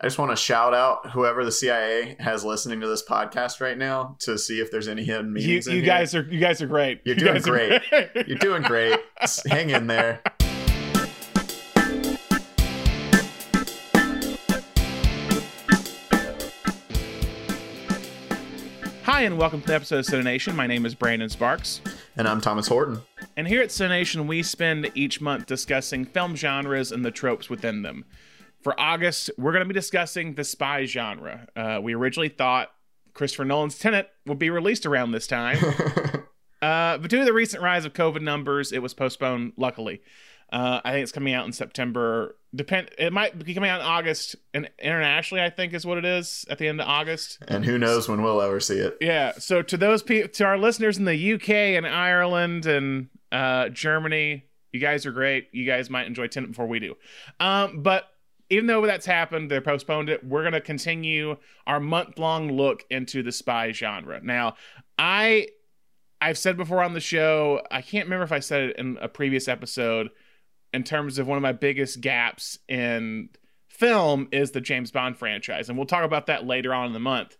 I just want to shout out whoever the CIA has listening to this podcast right now to see if there's any hidden You, meanings. in you here. guys are you guys are great. You're You doing great. great. You're doing great. Hang in there. Hi and welcome to the episode of Cinenation. My name is Brandon Sparks. And I'm Thomas Horton. And here at Cinenation, we spend each month discussing film genres and the tropes within them. For August, we're going to be discussing the spy genre. Uh, we originally thought Christopher Nolan's Tenet would be released around this time, uh, but due to the recent rise of COVID numbers, it was postponed. Luckily, uh, I think it's coming out in September. Depend. It might be coming out in August, and internationally, I think is what it is at the end of August. and who knows when we'll ever see it. Yeah. So to those people, to our listeners in the UK and Ireland and uh, Germany, you guys are great. You guys might enjoy Tenet before we do. Um, but even though that's happened, they postponed it. We're gonna continue our month long look into the spy genre. Now, I I've said before on the show, I can't remember if I said it in a previous episode. In terms of one of my biggest gaps in film is the James Bond franchise, and we'll talk about that later on in the month.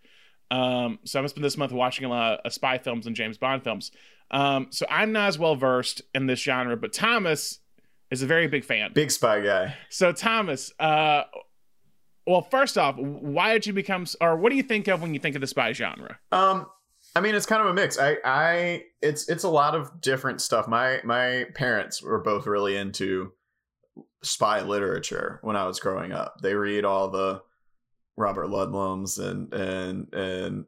Um, so I'm gonna spend this month watching a lot of spy films and James Bond films. Um, so I'm not as well versed in this genre, but Thomas is a very big fan. Big spy guy. So Thomas, uh, well, first off, why did you become, or what do you think of when you think of the spy genre? Um, I mean, it's kind of a mix. I, I, it's, it's a lot of different stuff. My, my parents were both really into spy literature when I was growing up. They read all the Robert Ludlums and, and, and,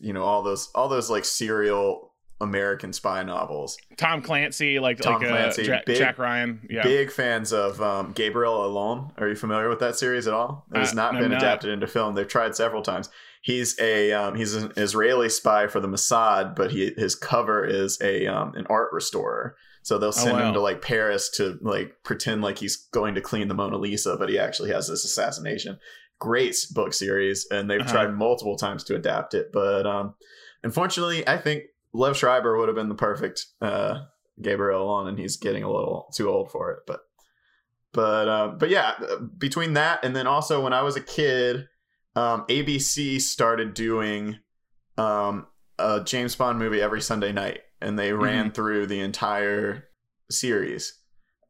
you know, all those, all those like serial American spy novels. Tom Clancy, like Tom like Clancy, uh, Jack, big- Jack Ryan, yeah. Big fans of um, Gabriel Allon. Are you familiar with that series at all? It has Uh, not been not. adapted into film. They've tried several times. He's a um, he's an Israeli spy for the Mossad, but he his cover is a um, an art restorer. So they'll send Oh, wow. him to like Paris to like pretend like he's going to clean the Mona Lisa, but he actually has this assassination. Great book series, and they've Uh-huh. tried multiple times to adapt it, but um, unfortunately, I think Liev Schreiber would have been the perfect uh, Gabriel Allon, and he's getting a little too old for it. But but uh, but yeah, between that and then also when I was a kid, um, ABC started doing um, a James Bond movie every Sunday night, and they ran through the entire series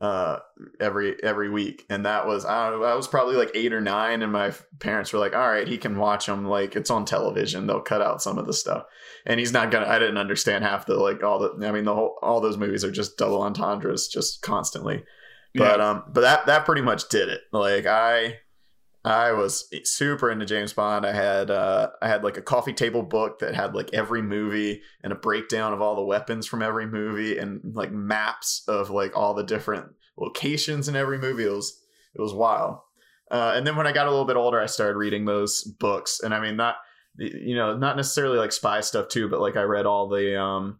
uh every every week. And that was I, know, I was probably like eight or nine and my parents were like all right he can watch them like it's on television. They'll cut out some of the stuff. And he's not gonna i didn't understand half the like all the i mean the whole all those movies are just double entendres just constantly. But um but that that pretty much did it. Like i i was super into james bond. I had uh i had like a coffee table book that had like every movie and a breakdown of all the weapons from every movie and like maps of like all the different locations in every movie. It was it was wild. Uh, and then when i got a little bit older i started reading those books. And i mean not you know not necessarily like spy stuff too but like i read all the um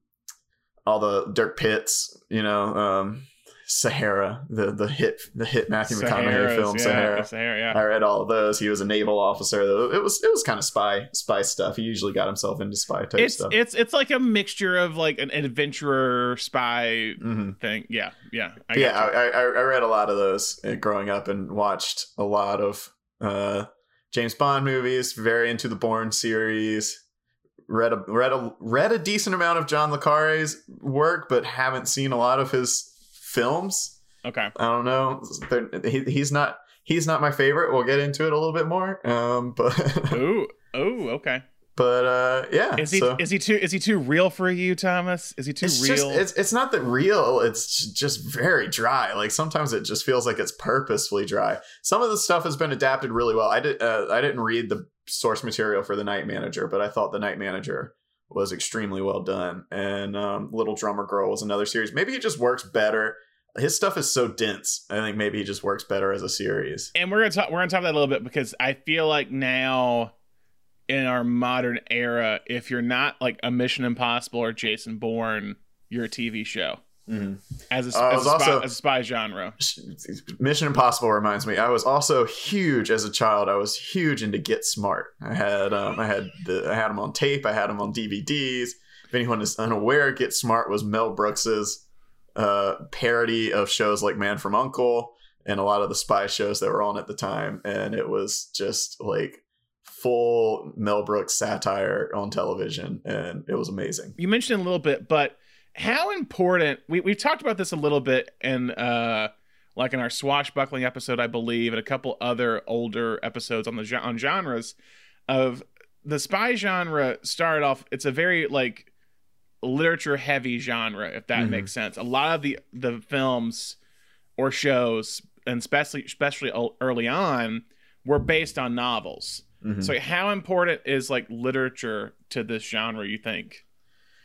all the dirk pitts you know um sahara the the hit the hit matthew mcconaughey film yeah, sahara Sahara, yeah. I read all of those. He was a naval officer. It was it was kind of spy spy stuff. He usually got himself into spy type It's stuff. it's it's like a mixture of like an adventurer spy hmm thing. Yeah, yeah. I Yeah. I, I I read a lot of those uh, growing up and watched a lot of uh, James Bond movies. Very into the Bourne series. Read a read a read a decent amount of John le Carre's work, but haven't seen a lot of his films. okay. I don't know. He, he's not he's not my favorite. We'll get into it a little bit more. Um, but Ooh, oh, okay. but uh, yeah. Is he so- is he too is he too real for you, Thomas? Is he too it's real? just it's it's not that real it's just very dry like sometimes it just feels like it's purposefully dry some of the stuff has been adapted really well i did uh, i didn't read the source material for the night manager but i thought the night manager was extremely well done and um, little drummer girl was another series maybe it just works better his stuff is so dense i think maybe he just works better as a series and we're gonna talk we're gonna talk about that a little bit because I feel like now in our modern era, if you're not like a Mission Impossible or Jason Bourne, you're a TV show as a, I as, a spy, also- as a spy genre. Mission Impossible reminds me. I was also huge as a child. I was huge into Get Smart. I had um, I had the I had them on tape. I had them on DVDs. If anyone is unaware, Get Smart was Mel Brooks's uh, parody of shows like Man from Uncle and a lot of the spy shows that were on at the time, and it was just like full Mel Brooks satire on television, and it was amazing. You mentioned a little bit, but how important we we've talked about this a little bit in uh like in our swashbuckling episode, I believe, and a couple other older episodes on the on genres of the spy genre started off. It's a very like literature heavy genre, if that mm-hmm. makes sense. A lot of the the films or shows, and especially especially early on, were based on novels. Mm-hmm. So, how important is like literature to this genre? You think?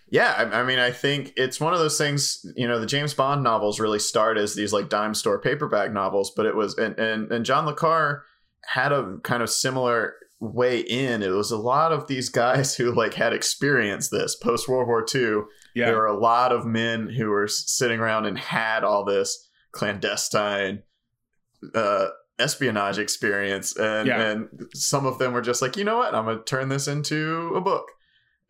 Yeah, I, I, mean, I think it's one of those things. You know, the James Bond novels really start as these like dime store paperback novels, but it was and and, and John le Carre had a kind of similar way in. It was a lot of these guys who like had experienced this post World War II. Yeah. There were a lot of men who were sitting around and had all this clandestine uh, espionage experience, and yeah. and some of them were just like, you know what, I'm gonna turn this into a book,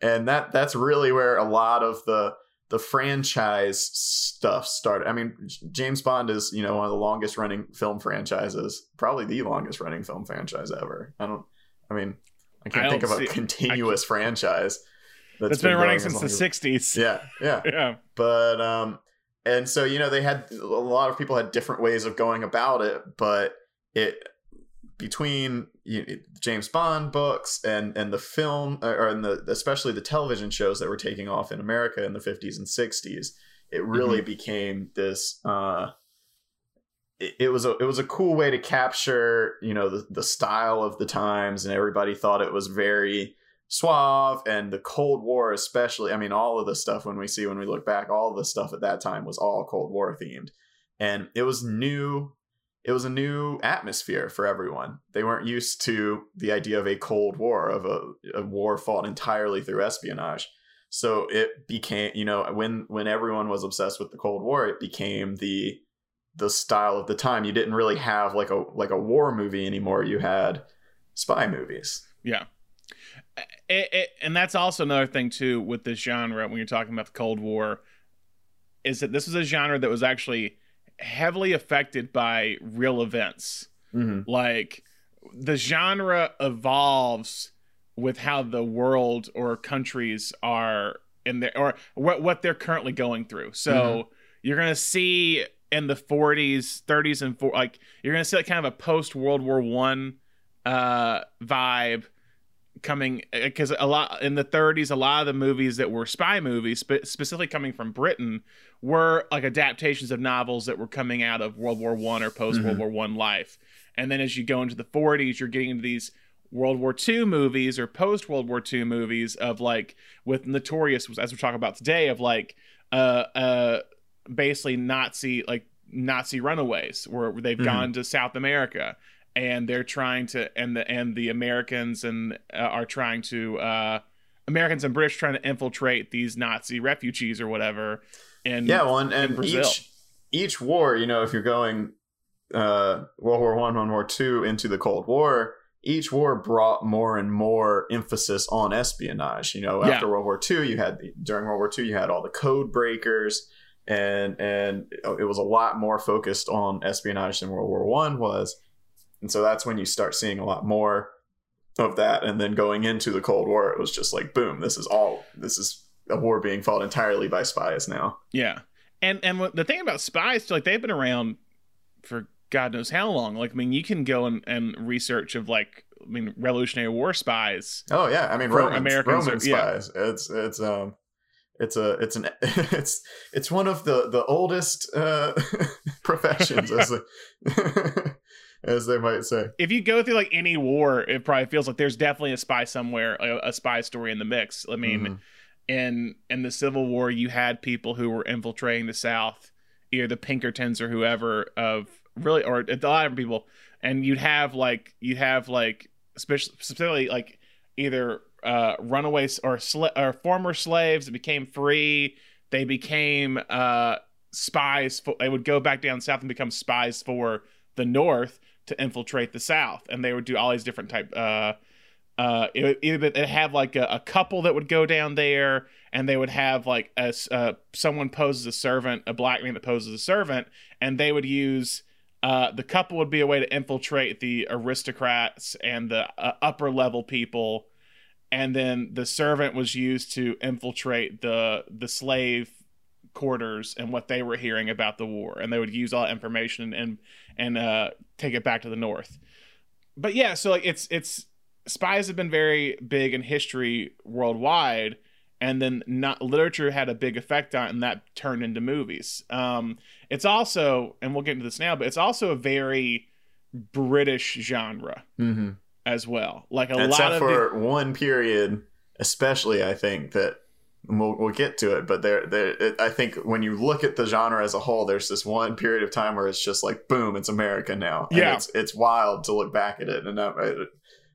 and that that's really where a lot of the the franchise stuff started. I mean, James Bond is you know one of the longest running film franchises, probably the longest running film franchise ever. I don't I mean, I can't I think of a continuous franchise that's, that's been, been running since the '60s. Yeah, yeah, yeah. But um, and so you know they had a lot of people had different ways of going about it, but it between you know, James Bond books and and the film or in the especially the television shows that were taking off in America in the 50s and 60s, it really mm-hmm. became this uh it, was a it was a cool way to capture you know the, the style of the times and everybody thought it was very suave and the cold war especially i mean all of the stuff when we see when we look back all the stuff at that time was all cold war themed. And it was new it was a new atmosphere for everyone. They weren't used to the idea of a cold war of a, a war fought entirely through espionage. So it became you know when when everyone was obsessed with the cold war it became the the style of the time. You didn't really have like a like a war movie anymore. You had spy movies. Yeah. It, it, and that's also another thing too with this genre when you're talking about the Cold War is that this was a genre that was actually heavily affected by real events. Mm-hmm. Like the genre evolves with how the world or countries are in there or what what they're currently going through. So mm-hmm. you're gonna see in the 40s, 30s, and four, like you're gonna see like kind of a post World War One uh, vibe coming because a lot in the 30s, a lot of the movies that were spy movies, spe- specifically coming from Britain, were like adaptations of novels that were coming out of World War One or post World mm-hmm. War One life. And then as you go into the 40s, you're getting into these World War II movies or post World War II movies of like with notorious as we're talking about today of like uh uh basically Nazi like Nazi runaways where they've mm-hmm. gone to South America and they're trying to and the and the Americans and uh, are trying to uh, Americans and British trying to infiltrate these Nazi refugees or whatever. And yeah, well, and, and each each war, you know, if you're going uh, World War One, World War Two into the Cold War, each war brought more and more emphasis on espionage. You know, after yeah. World War Two, you had during World War Two, you had all the code breakers and and it was a lot more focused on espionage than World War One was, and so that's when you start seeing a lot more of that. And then going into the Cold War, it was just like boom, this is all this is a war being fought entirely by spies now. Yeah, and and the thing about spies, like they've been around for God knows how long. Like I mean, you can go and, and research of like I mean Revolutionary War spies. Oh yeah, I mean Roman Americans Roman spies. Yeah. It's it's um it's a it's an it's it's one of the the oldest uh, professions as a, as they might say. If you go through like any war, it probably feels like there's definitely a spy somewhere, a, a spy story in the mix. I mean, mm-hmm. in in the Civil War, you had people who were infiltrating the South, either the Pinkertons or whoever of really, or a lot of people, and you'd have like you'd have like especially specifically like either uh, runaways or, sl- or former slaves that became free. They became uh, spies. For, they would go back down south and become spies for the North to infiltrate the South, and they would do all these different type. Uh, uh, it, either they have like a, a, couple that would go down there, and they would have like a uh, someone poses a servant, a black man that poses a servant, and they would use Uh, the couple would be a way to infiltrate the aristocrats and the uh, upper level people, and then the servant was used to infiltrate the the slave quarters and what they were hearing about the war, and they would use all that information and and uh, take it back to the north. But yeah, so like it's it's spies have been very big in history worldwide and then not literature had a big effect on it, and that turned into movies. Um, it's also, and we'll get into this now, but it's also a very British genre Mm-hmm. As well. Like a Except lot of for one period, especially, I think that we'll, we'll get to it. But there, there, it, I think when you look at the genre as a whole, there's this one period of time where it's just like, boom, it's America now. And Yeah. it's it's wild to look back at it, and uh, I,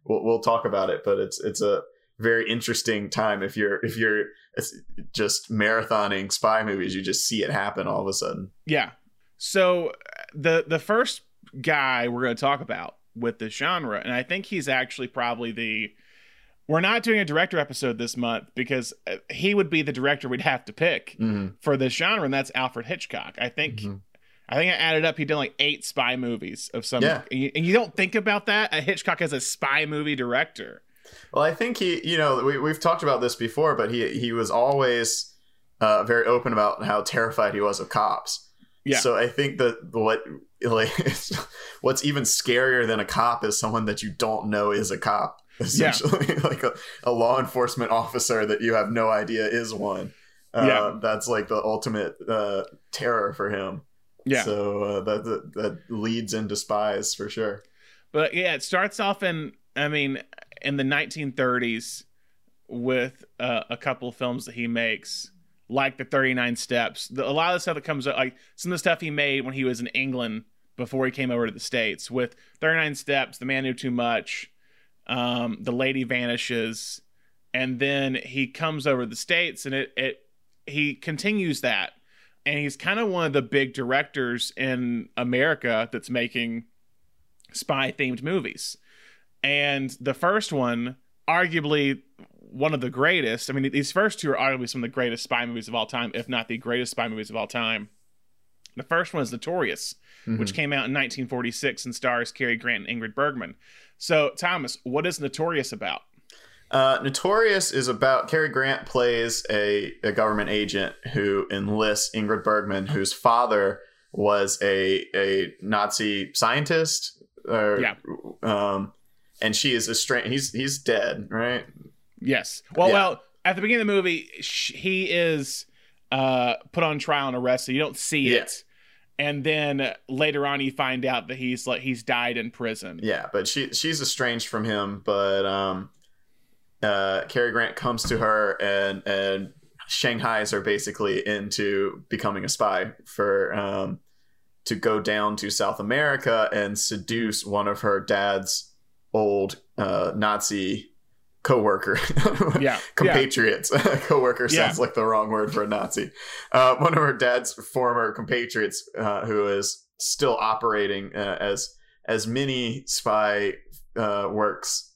we'll we'll talk about it. But it's it's a very interesting time if you're if you're just marathoning spy movies, you just see it happen all of a sudden. yeah. So the the first guy we're going to talk about with this genre, and I think he's actually probably the. We're not doing a director episode this month because uh, he would be the director we'd have to pick Mm-hmm. for this genre, and that's Alfred Hitchcock. I think Mhm. I think I added up. He did like eight spy movies of some. Yeah. And you, and you don't think about that. A Hitchcock as a spy movie director. Well, I think he, you know, we, we've talked about this before, but he he was always uh, very open about how terrified he was of cops. Yeah. So I think that what like what's even scarier than a cop is someone that you don't know is a cop. Essentially, like a, a law enforcement officer that you have no idea is one. Uh, Yeah. that's like the ultimate uh, terror for him. Yeah. So uh, that, that that leads into spies for sure. But yeah, it starts off in I mean in the 1930s with uh, a couple of films that he makes, like the 39 Steps. The, a lot of the stuff that comes up, like some of the stuff he made when he was in England before he came over to the states, with 39 Steps, The Man Knew Too Much, um, The Lady Vanishes, and then he comes over to the states and it it he continues that. And he's kind of one of the big directors in America that's making spy themed movies. And the first one, arguably one of the greatest. I mean, these first two are arguably some of the greatest spy movies of all time, if not the greatest spy movies of all time. The first one is Notorious, which came out in 1946 and stars Cary Grant and Ingrid Bergman. So, Thomas, what is Notorious about? Uh, Notorious is about Cary Grant plays a, a government agent who enlists Ingrid Bergman, whose father was a a Nazi scientist. Or, Yeah. Um, and she is a strange. He's he's dead, right? Yes. Well, Yeah. well, at the beginning of the movie, he is uh, put on trial and arrested. You don't see Yeah. it, and then later on, you find out that he's like he's died in prison. Yeah, but she she's estranged from him. But um, uh, Cary Grant comes to her and and Shanghai's her basically into becoming a spy for um, to go down to South America and seduce one of her dad's old uh, Nazi co-worker Yeah. compatriots co-worker Yeah. sounds like the wrong word for a nazi uh, one of her dad's former compatriots uh, who is still operating uh, as as many spy uh, works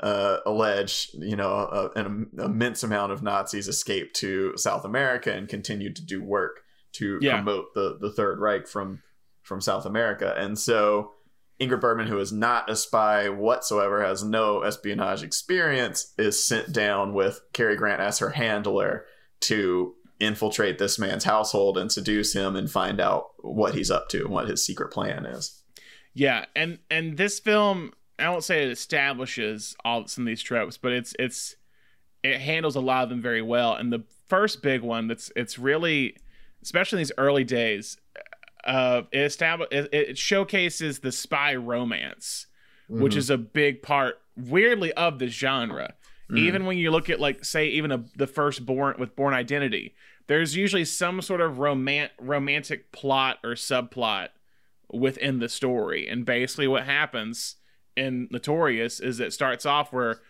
uh, allege you know a, an immense amount of nazis escaped to south america and continued to do work to Yeah. promote the the third reich from from south america and so Ingrid Bergman, who is not a spy whatsoever, has no espionage experience, is sent down with Cary Grant as her handler to infiltrate this man's household and seduce him and find out what he's up to and what his secret plan is. Yeah, and and this film, I won't say it establishes all some of these tropes, but it's it's it handles a lot of them very well. And the first big one that's it's really, especially in these early days, uh, it establish it, it showcases the spy romance, which is a big part, weirdly, of the genre. Mhm. Even when you look at like say even a, the first Bourne with Bourne Identity, there's usually some sort of romant romantic plot or subplot within the story. And basically, what happens in Notorious is it starts off where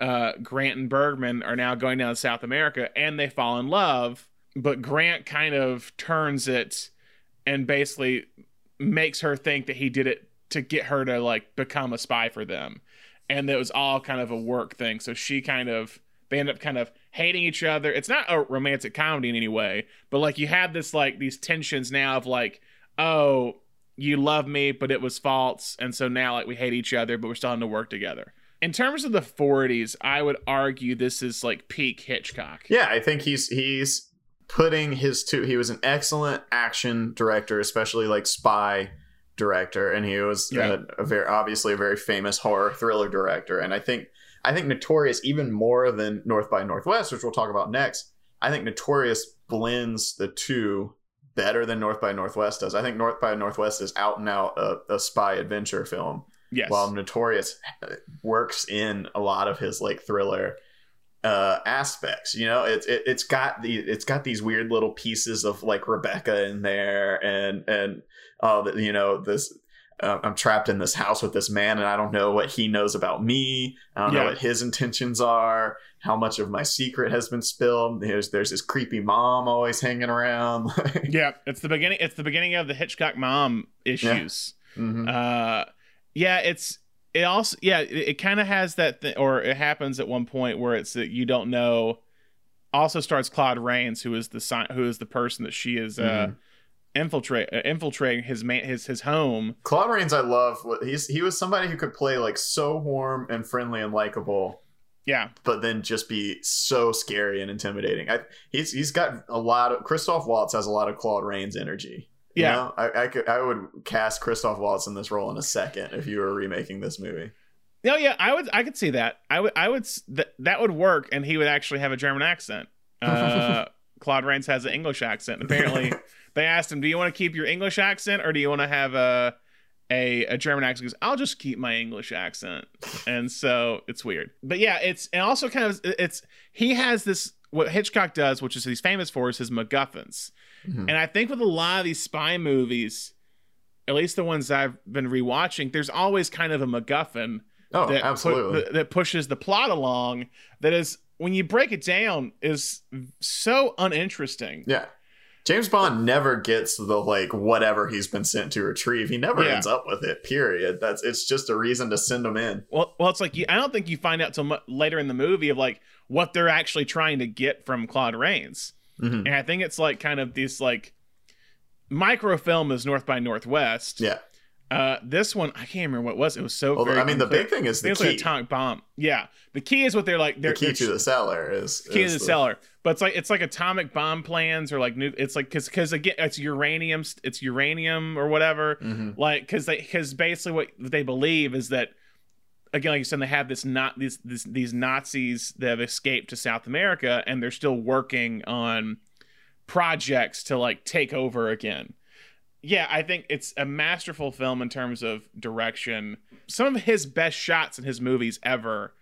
uh, Grant and Bergman are now going down to South America and they fall in love, but Grant kind of turns it and basically makes her think that he did it to get her to like become a spy for them. And it was all kind of a work thing. So she kind of they end up kind of hating each other. It's not a romantic comedy in any way, but like you have this like these tensions now of like, oh, you love me, but it was false, and so now like we hate each other, but we're still having to work together. In terms of the 40s, I would argue this is like peak Hitchcock. Yeah, I think he's he's putting his two. He was an excellent action director, especially like spy director, and he was Yeah. a, a very obviously a very famous horror thriller director. And I think I think Notorious even more than North by Northwest, which we'll talk about next. I think Notorious blends the two better than North by Northwest does. I think North by Northwest is out and out a, a spy adventure film, Yes. while Notorious uh, works in a lot of his like thriller uh aspects you know it's it, it's got the it's got these weird little pieces of like rebecca in there and and oh you know this uh, i'm trapped in this house with this man and i don't know what he knows about me i don't know what his intentions are how much of my secret has been spilled there's there's this creepy mom always hanging around yeah, it's the beginning. It's the beginning of the Hitchcock mom issues. Mhm. Uh, yeah, it's it also yeah it, it kind of has that th- or it happens at one point where it's that you don't know. Also starts Claude Rains, who is the si- who is the person that she is uh, Mhm. infiltrate uh, infiltrating his man his his home. Claude Rains, I love. He's he was somebody who could play like so warm and friendly and likable, Yeah, but then just be so scary and intimidating. I, he's he's got a lot of Christoph Waltz has a lot of Claude Rains energy. You Yeah. know? I I, could, I would cast Christoph Waltz in this role in a second if you were remaking this movie. no, yeah, I would I could see that. I would I would s- that that would work, and he would actually have a German accent. Uh, Claude Rains has an English accent. Apparently, they asked him, "Do you want to keep your English accent, or do you want to have a a, a German accent?" He goes, "I'll just keep my English accent," and so it's weird. But yeah, it's and also kind of it's he has this what Hitchcock does, which is he's famous for, is his MacGuffins, Mhm. and I think with a lot of these spy movies, at least the ones I've been rewatching, there's always kind of a MacGuffin Oh, that absolutely. that, that pushes the plot along. That is, when you break it down, is so uninteresting. yeah. James Bond never gets the like whatever he's been sent to retrieve. He never Yeah. ends up with it. Period. That's it's just a reason to send him in. Well, well, it's like you, I don't think you find out till mu- later in the movie of like what they're actually trying to get from Claude Rains, Mhm. and I think it's like kind of this like microfilm is North by Northwest. Yeah. Uh, this one I can't remember what it was. It was so. Well, very I mean, the big thing is the key. like atomic bomb. Yeah, the key is what they're like. They're, the key they're to the cellar is key to is the cellar but it's like it's like atomic bomb plans or like new it's like because because again it's uranium it's uranium or whatever Mhm. like because they because basically what they believe is that again like you said they have this not these this, these nazis that have escaped to south america and they're still working on projects to like take over again yeah i think it's a masterful film in terms of direction some of his best shots in his movies ever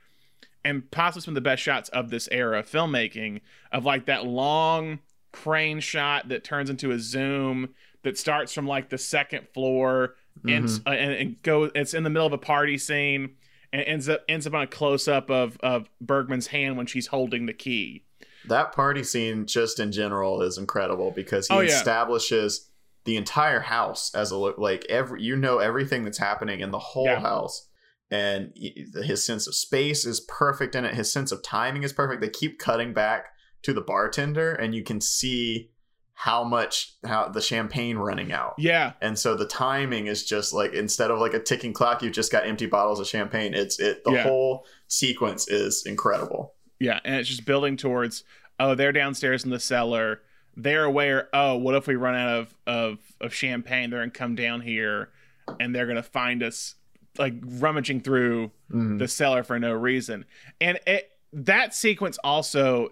and possibly some of the best shots of this era of filmmaking of like that long crane shot that turns into a zoom that starts from like the second floor and, Mm-hmm. uh, and, and go it's in the middle of a party scene and ends up ends up on a close up of of Bergman's hand when she's holding the key. That party scene, just in general, is incredible because he Oh, yeah. establishes the entire house as a like every you know everything that's happening in the whole Yeah. house, and his sense of space is perfect in it. His sense of timing is perfect. They keep cutting back to the bartender, and you can see how much how the champagne running out. Yeah, And so the timing is just like instead of like a ticking clock, you've just got empty bottles of champagne. It's it the Yeah. whole sequence is incredible. yeah, and it's just building towards oh they're downstairs in the cellar. They're aware. Oh, what if we run out of of of champagne? They're gonna come down here, and they're gonna find us like rummaging through Mhm. the cellar for no reason. And it that sequence also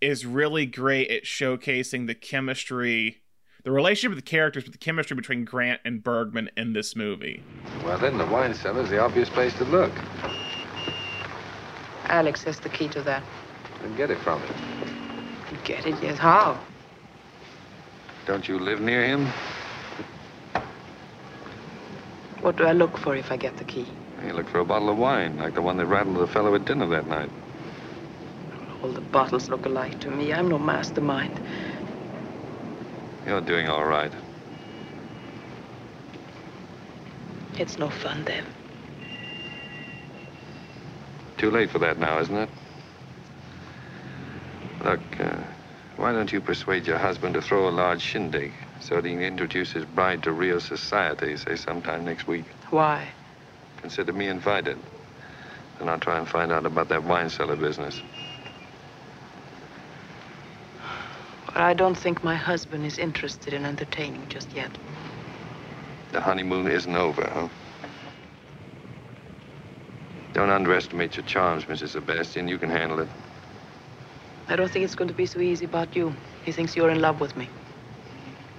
is really great at showcasing the chemistry, the relationship of the characters, but the chemistry between Grant and Bergman in this movie. Well, then the wine cellar's the obvious place to look. Alex has the key to that. And get it from him. Get it? Yes. How? Don't you live near him? What do I look for if I get the key? You look for a bottle of wine, like the one that rattled the fellow at dinner that night. All the bottles look alike to me. I'm no mastermind. You're doing all right. It's no fun then. Too late for that now, isn't it? Look, uh, Why don't you persuade your husband to throw a large shindig so that he can introduce his bride to real society, say sometime next week? Why? Consider me invited. And I'll try and find out about that wine cellar business. But I don't think my husband is interested in entertaining just yet. The honeymoon isn't over, huh? Don't underestimate your charms, Mrs. Sebastian. You can handle it. I don't think it's going to be so easy about you. He thinks you're in love with me.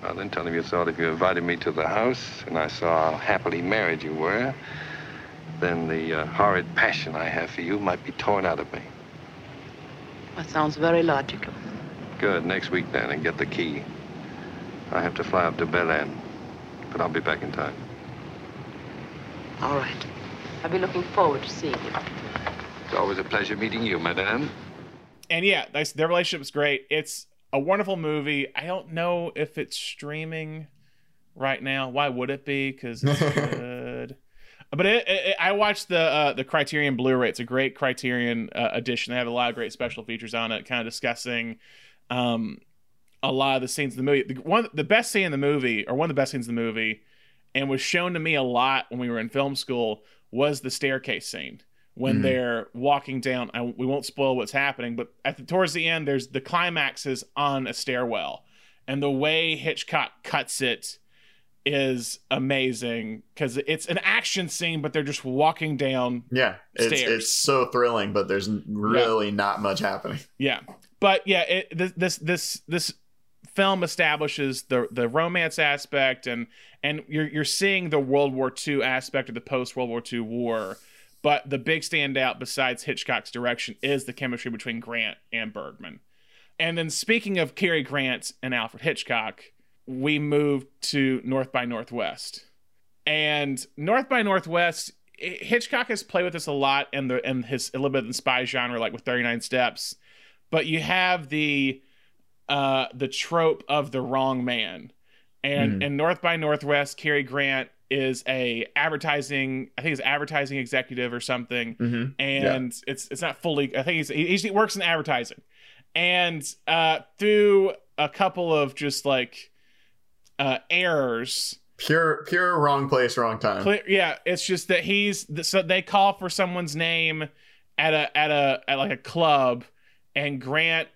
Well, then tell him you thought if you invited me to the house and I saw how happily married you were, then the uh, horrid passion I have for you might be torn out of me. That sounds very logical. Good. Next week, then, and get the key. I have to fly up to Belen, but I'll be back in time. All right. I'll be looking forward to seeing you. It's always a pleasure meeting you, madame. And yeah, their relationship's great. It's a wonderful movie. I don't know if it's streaming right now. Why would it be? Because it's good. But it, it, I watched the uh, the Criterion Blu-ray. It's a great Criterion uh, edition. They have a lot of great special features on it, kind of discussing um, a lot of the scenes in the movie. The one, the best scene in the movie, or one of the best scenes in the movie, and was shown to me a lot when we were in film school, was the staircase scene when Mhm. they're walking down. I, we won't spoil what's happening, but at the towards the end, there's the climax is on a stairwell, and the way Hitchcock cuts it is amazing because it's an action scene, but they're just walking down Yeah, it's it's so thrilling, but there's really not much happening. Yeah, but yeah, it, this this this this film establishes the the romance aspect and and you're you're seeing the World War II aspect of the post World War II war. But the big standout, besides Hitchcock's direction, is the chemistry between Grant and Bergman. And then, speaking of Cary Grant and Alfred Hitchcock, we moved to North by Northwest. And North by Northwest, Hitchcock has played with this a lot in the in his a little bit in the spy genre, like with Thirty Nine Steps. But you have the uh the trope of the wrong man, and Mhm. in North by Northwest, Cary Grant is a advertising, I think he's advertising executive or something, Mm-hmm. and it's it's not fully. I think he's he, he works in advertising, and uh through a couple of just like uh errors Pure, pure wrong place, wrong time. Clear, yeah, it's just that he's so they call for someone's name at a at a at like a club, and Grant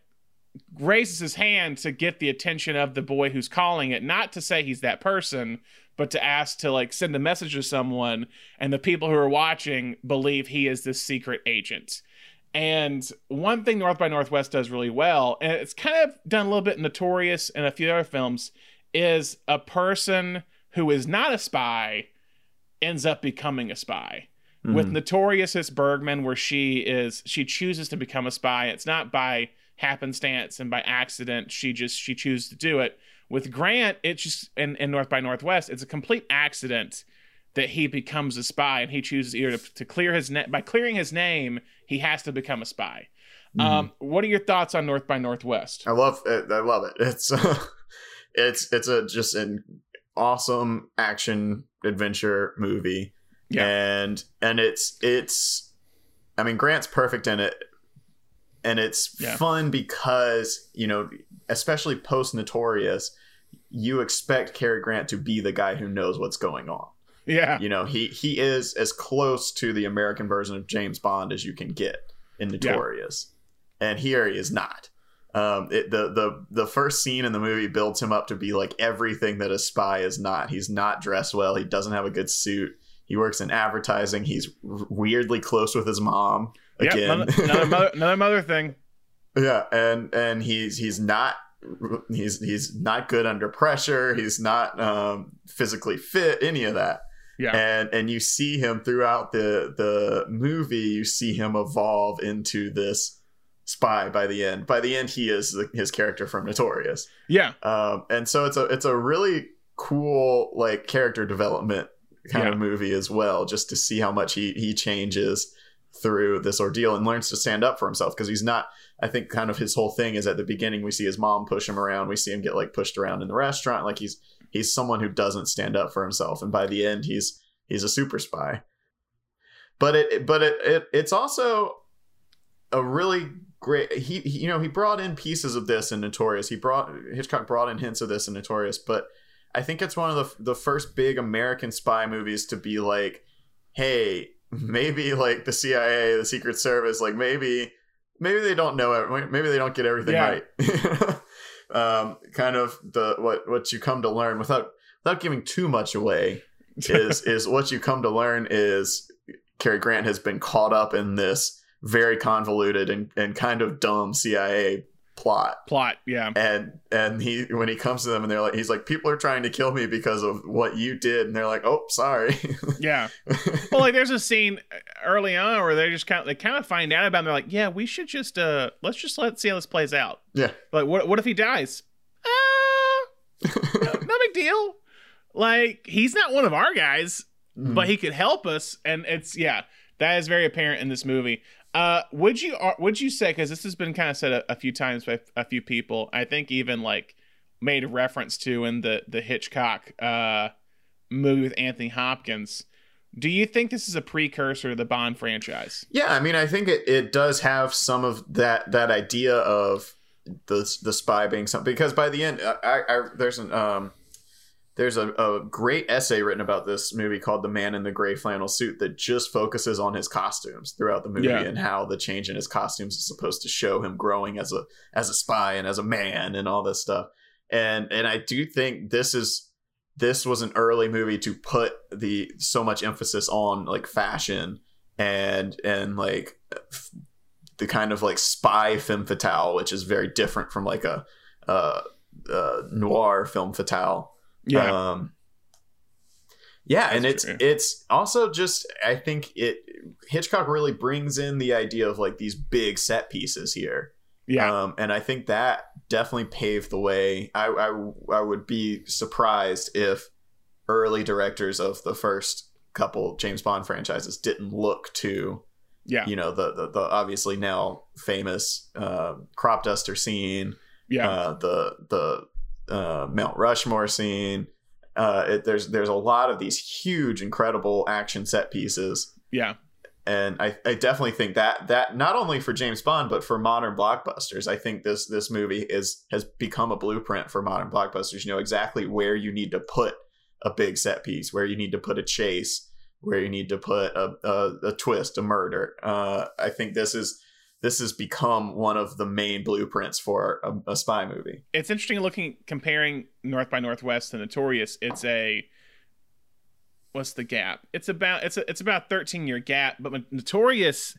raises his hand to get the attention of the boy who's calling it, not to say he's that person, but to ask to like send a message to someone, and the people who are watching believe he is this secret agent. And one thing North by Northwest does really well, and it's kind of done a little bit notorious in a few other films, is a person who is not a spy ends up becoming a spy. With Mhm. Notorious, it's Bergman, where she is she chooses to become a spy. It's not by happenstance and by accident. She just she chooses to do it. With Grant, it's just in, in North by Northwest, it's a complete accident that he becomes a spy, and he chooses either to, to clear his net by clearing his name, he has to become a spy. Mhm. Um, what are your thoughts on North by Northwest? I love it. I love it. It's uh, it's it's a just an awesome action adventure movie. Yeah. And and it's it's I mean Grant's perfect in it. And it's Yeah. fun because, you know, especially post Notorious, you expect Cary Grant to be the guy who knows what's going on. Yeah, You know, he he is as close to the American version of James Bond as you can get in Notorious, and here he is not. Um, it, the the the first scene in the movie builds him up to be like everything that a spy is not. He's not dressed well. He doesn't have a good suit. He works in advertising. He's weirdly close with his mom Yep, again. another, another mother, another mother thing. Yeah, and and he's he's not he's he's not good under pressure. He's not um, physically fit. Any of that. Yeah. And and you see him throughout the the movie. You see him evolve into this spy by the end. By the end, he is the, his character from Notorious. Yeah, Um, and so it's a it's a really cool like character development kind Yeah. of movie as well, just to see how much he he changes through this ordeal and learns to stand up for himself because he's not. I think kind of his whole thing is at the beginning we see his mom push him around, we see him get like pushed around in the restaurant, like he's he's someone who doesn't stand up for himself, and by the end he's he's a super spy. But it but it, it it's also a really great. He, he you know he brought in pieces of this in Notorious. He brought Hitchcock brought in hints of this in Notorious, but I think it's one of the the first big American spy movies to be like, hey, maybe like the CIA, the Secret Service, like maybe maybe they don't know it. Maybe they don't get everything Yeah. right. um, kind of the what what you come to learn without without giving too much away is is what you come to learn is Cary Grant has been caught up in this very convoluted and, and kind of dumb CIA plot. Plot, yeah. And and he when he comes to them and they're like he's like people are trying to kill me because of what you did and they're like oh sorry Yeah. well, like there's a scene early on where they just kind of they kind of find out about. And they're like, yeah, we should just uh let's just let see how this plays out. yeah Like, what what if he dies? Uh, no, no big deal. Like he's not one of our guys, Mm-hmm. but he could help us, and it's yeah, that is very apparent in this movie. Uh, would you uh, would you say because this has been kind of said a, a few times by a few people? I think even like made a reference to in the the Hitchcock uh movie with Anthony Hopkins. Do you think this is a precursor to the Bond franchise? Yeah, I mean, I think it, it does have some of that that idea of the the spy being something because by the end, I, I there's an um there's a, a great essay written about this movie called "The Man in the Gray Flannel Suit" that just focuses on his costumes throughout the movie Yeah. and how the change in his costumes is supposed to show him growing as a as a spy and as a man and all this stuff. And and I do think this is this was an early movie to put the so much emphasis on like fashion and and like f- the kind of like spy femme fatale, which is very different from like a uh, uh, noir femme fatale. Um, yeah, and it's true. it's also just I think it Hitchcock really brings in the idea of like these big set pieces here. yeah, Um, and I think that definitely paved the way. I, I I would be surprised if early directors of the first couple James Bond franchises didn't look to yeah, you know the the, the obviously now famous uh, crop duster scene, yeah, uh, the the uh, Mount Rushmore scene. Uh, it, there's there's a lot of these huge, incredible action set pieces, yeah. and I, I definitely think that that not only for James Bond but for modern blockbusters, I think this this movie is has become a blueprint for modern blockbusters. You know exactly where you need to put a big set piece, where you need to put a chase, where you need to put a a, a twist, a murder. Uh, I think this is this has become one of the main blueprints for a, a spy movie. it's interesting looking comparing North by Northwest to Notorious. It's a what's the gap? It's about it's a it's about 13 year gap, but Notorious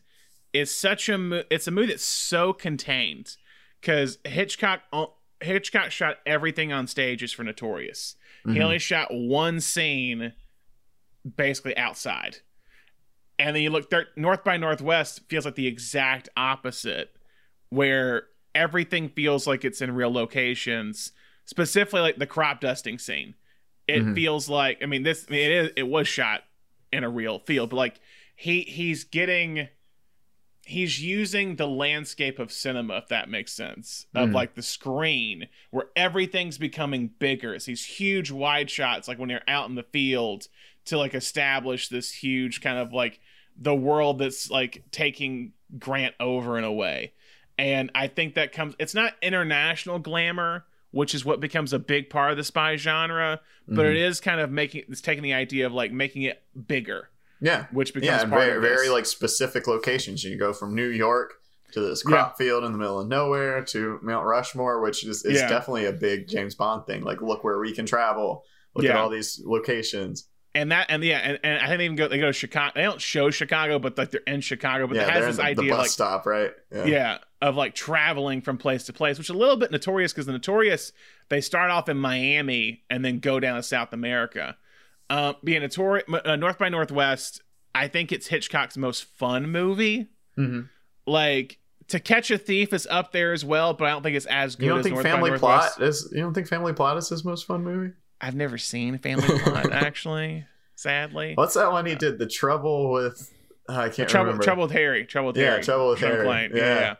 is such a mo- it's a movie that's so contained because Hitchcock Hitchcock shot everything on stages for Notorious. He Mhm. only shot one scene basically outside. And then you look thir- North by Northwest feels like the exact opposite where everything feels like it's in real locations, specifically like the crop dusting scene. It Mhm. feels like I mean this I mean, it is it was shot in a real field, but like he he's getting he's using the landscape of cinema if that makes sense of Mhm. like the screen where everything's becoming bigger it's these huge wide shots like when you're out in the field to like establish this huge kind of like the world that's like taking grant over in a way and i think that comes it's not international glamour which is what becomes a big part of the spy genre but Mhm. it is kind of making it's taking the idea of like making it bigger yeah, which becomes yeah, part very of very like specific locations. You go from New York to this crop field in the middle of nowhere to Mount Rushmore, which is, is Yeah. definitely a big James Bond thing. Like, look where we can travel. Look at all these locations. And that and yeah and, and i think they even go they go to chicago they don't show chicago but like they're in chicago but yeah, it has they're this the, the idea bus like stop, right? yeah. of like traveling from place to place which is a little bit notorious because the notorious they start off in miami and then go down to south america um being notorious uh, north by northwest i think it's hitchcock's most fun movie Mhm. like to catch a thief is up there as well but i don't think it's as good You don't as think north Family Plot is? You don't think Family Plot is his most fun movie? I've never seen family plot actually sadly What's that one he did? The Trouble with uh, I can't trouble remember. trouble with harry trouble with Yeah, harry Trouble with Sean Harry. Yeah. yeah. yeah.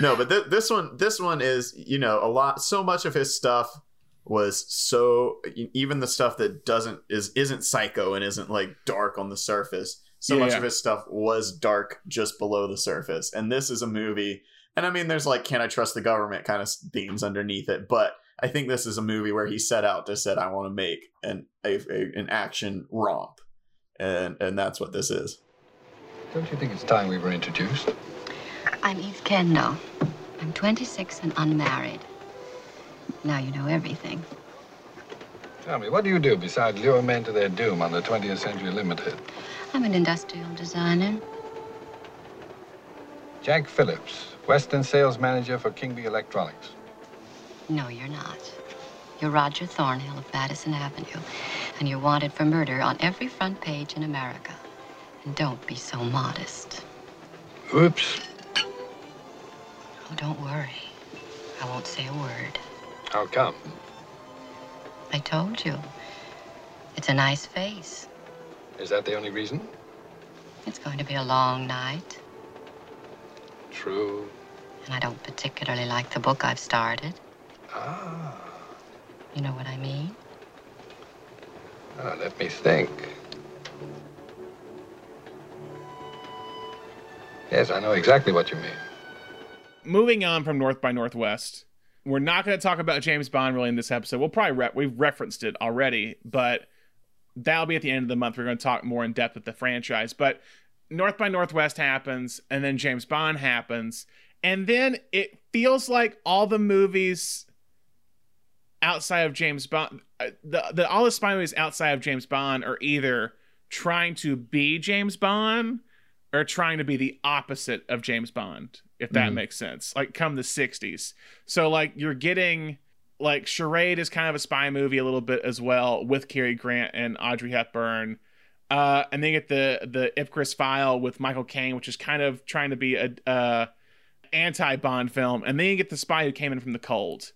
No, but th- this one, this one is you know a lot. So much of his stuff was so even the stuff that doesn't is isn't psycho and isn't like dark on the surface. So Yeah, much yeah. of his stuff was dark just below the surface, and this is a movie and I mean, there's like, can I trust the government kind of themes underneath it, but I think this is a movie where he set out to said, I want to make an a, a, an action romp, and and that's what this is. Don't you think it's time we were introduced? I'm Eve Kendall. I'm 26 and unmarried. Now you know everything. Tell me, what do you do besides lure men to their doom on the 20th Century Limited? I'm an industrial designer. Jack Phillips, Western Sales Manager for Kingby Electronics. No, you're not. You're Roger Thornhill of Madison Avenue, and you're wanted for murder on every front page in America. And don't be so modest. Oops. Oh, don't worry. I won't say a word. How come? I told you. It's a nice face. Is that the only reason? It's going to be a long night, True. and I don't particularly like the book I've started. Ah. You know what I mean? Now, let me think. Yes, I know exactly what you mean. moving on from North by Northwest, we're not going to talk about James Bond really in this episode. We'll probably re- we've referenced it already, but that'll be at the end of the month. We're going to talk more in depth with the franchise. But North by Northwest happens, and then James Bond happens, and then it feels like all the movies outside of James Bond, uh, the the all the spy movies outside of James Bond are either trying to be James Bond or trying to be the opposite of James Bond, if that Mhm. makes sense. Like come the 60s. So like you're getting like Charade is kind of a spy movie a little bit as well with Cary Grant and Audrey Hepburn. Uh, and then you get the the Ipcress file with Michael Caine, which is kind of trying to be a uh, anti Bond film, and then you get the Spy Who Came in from the Cold,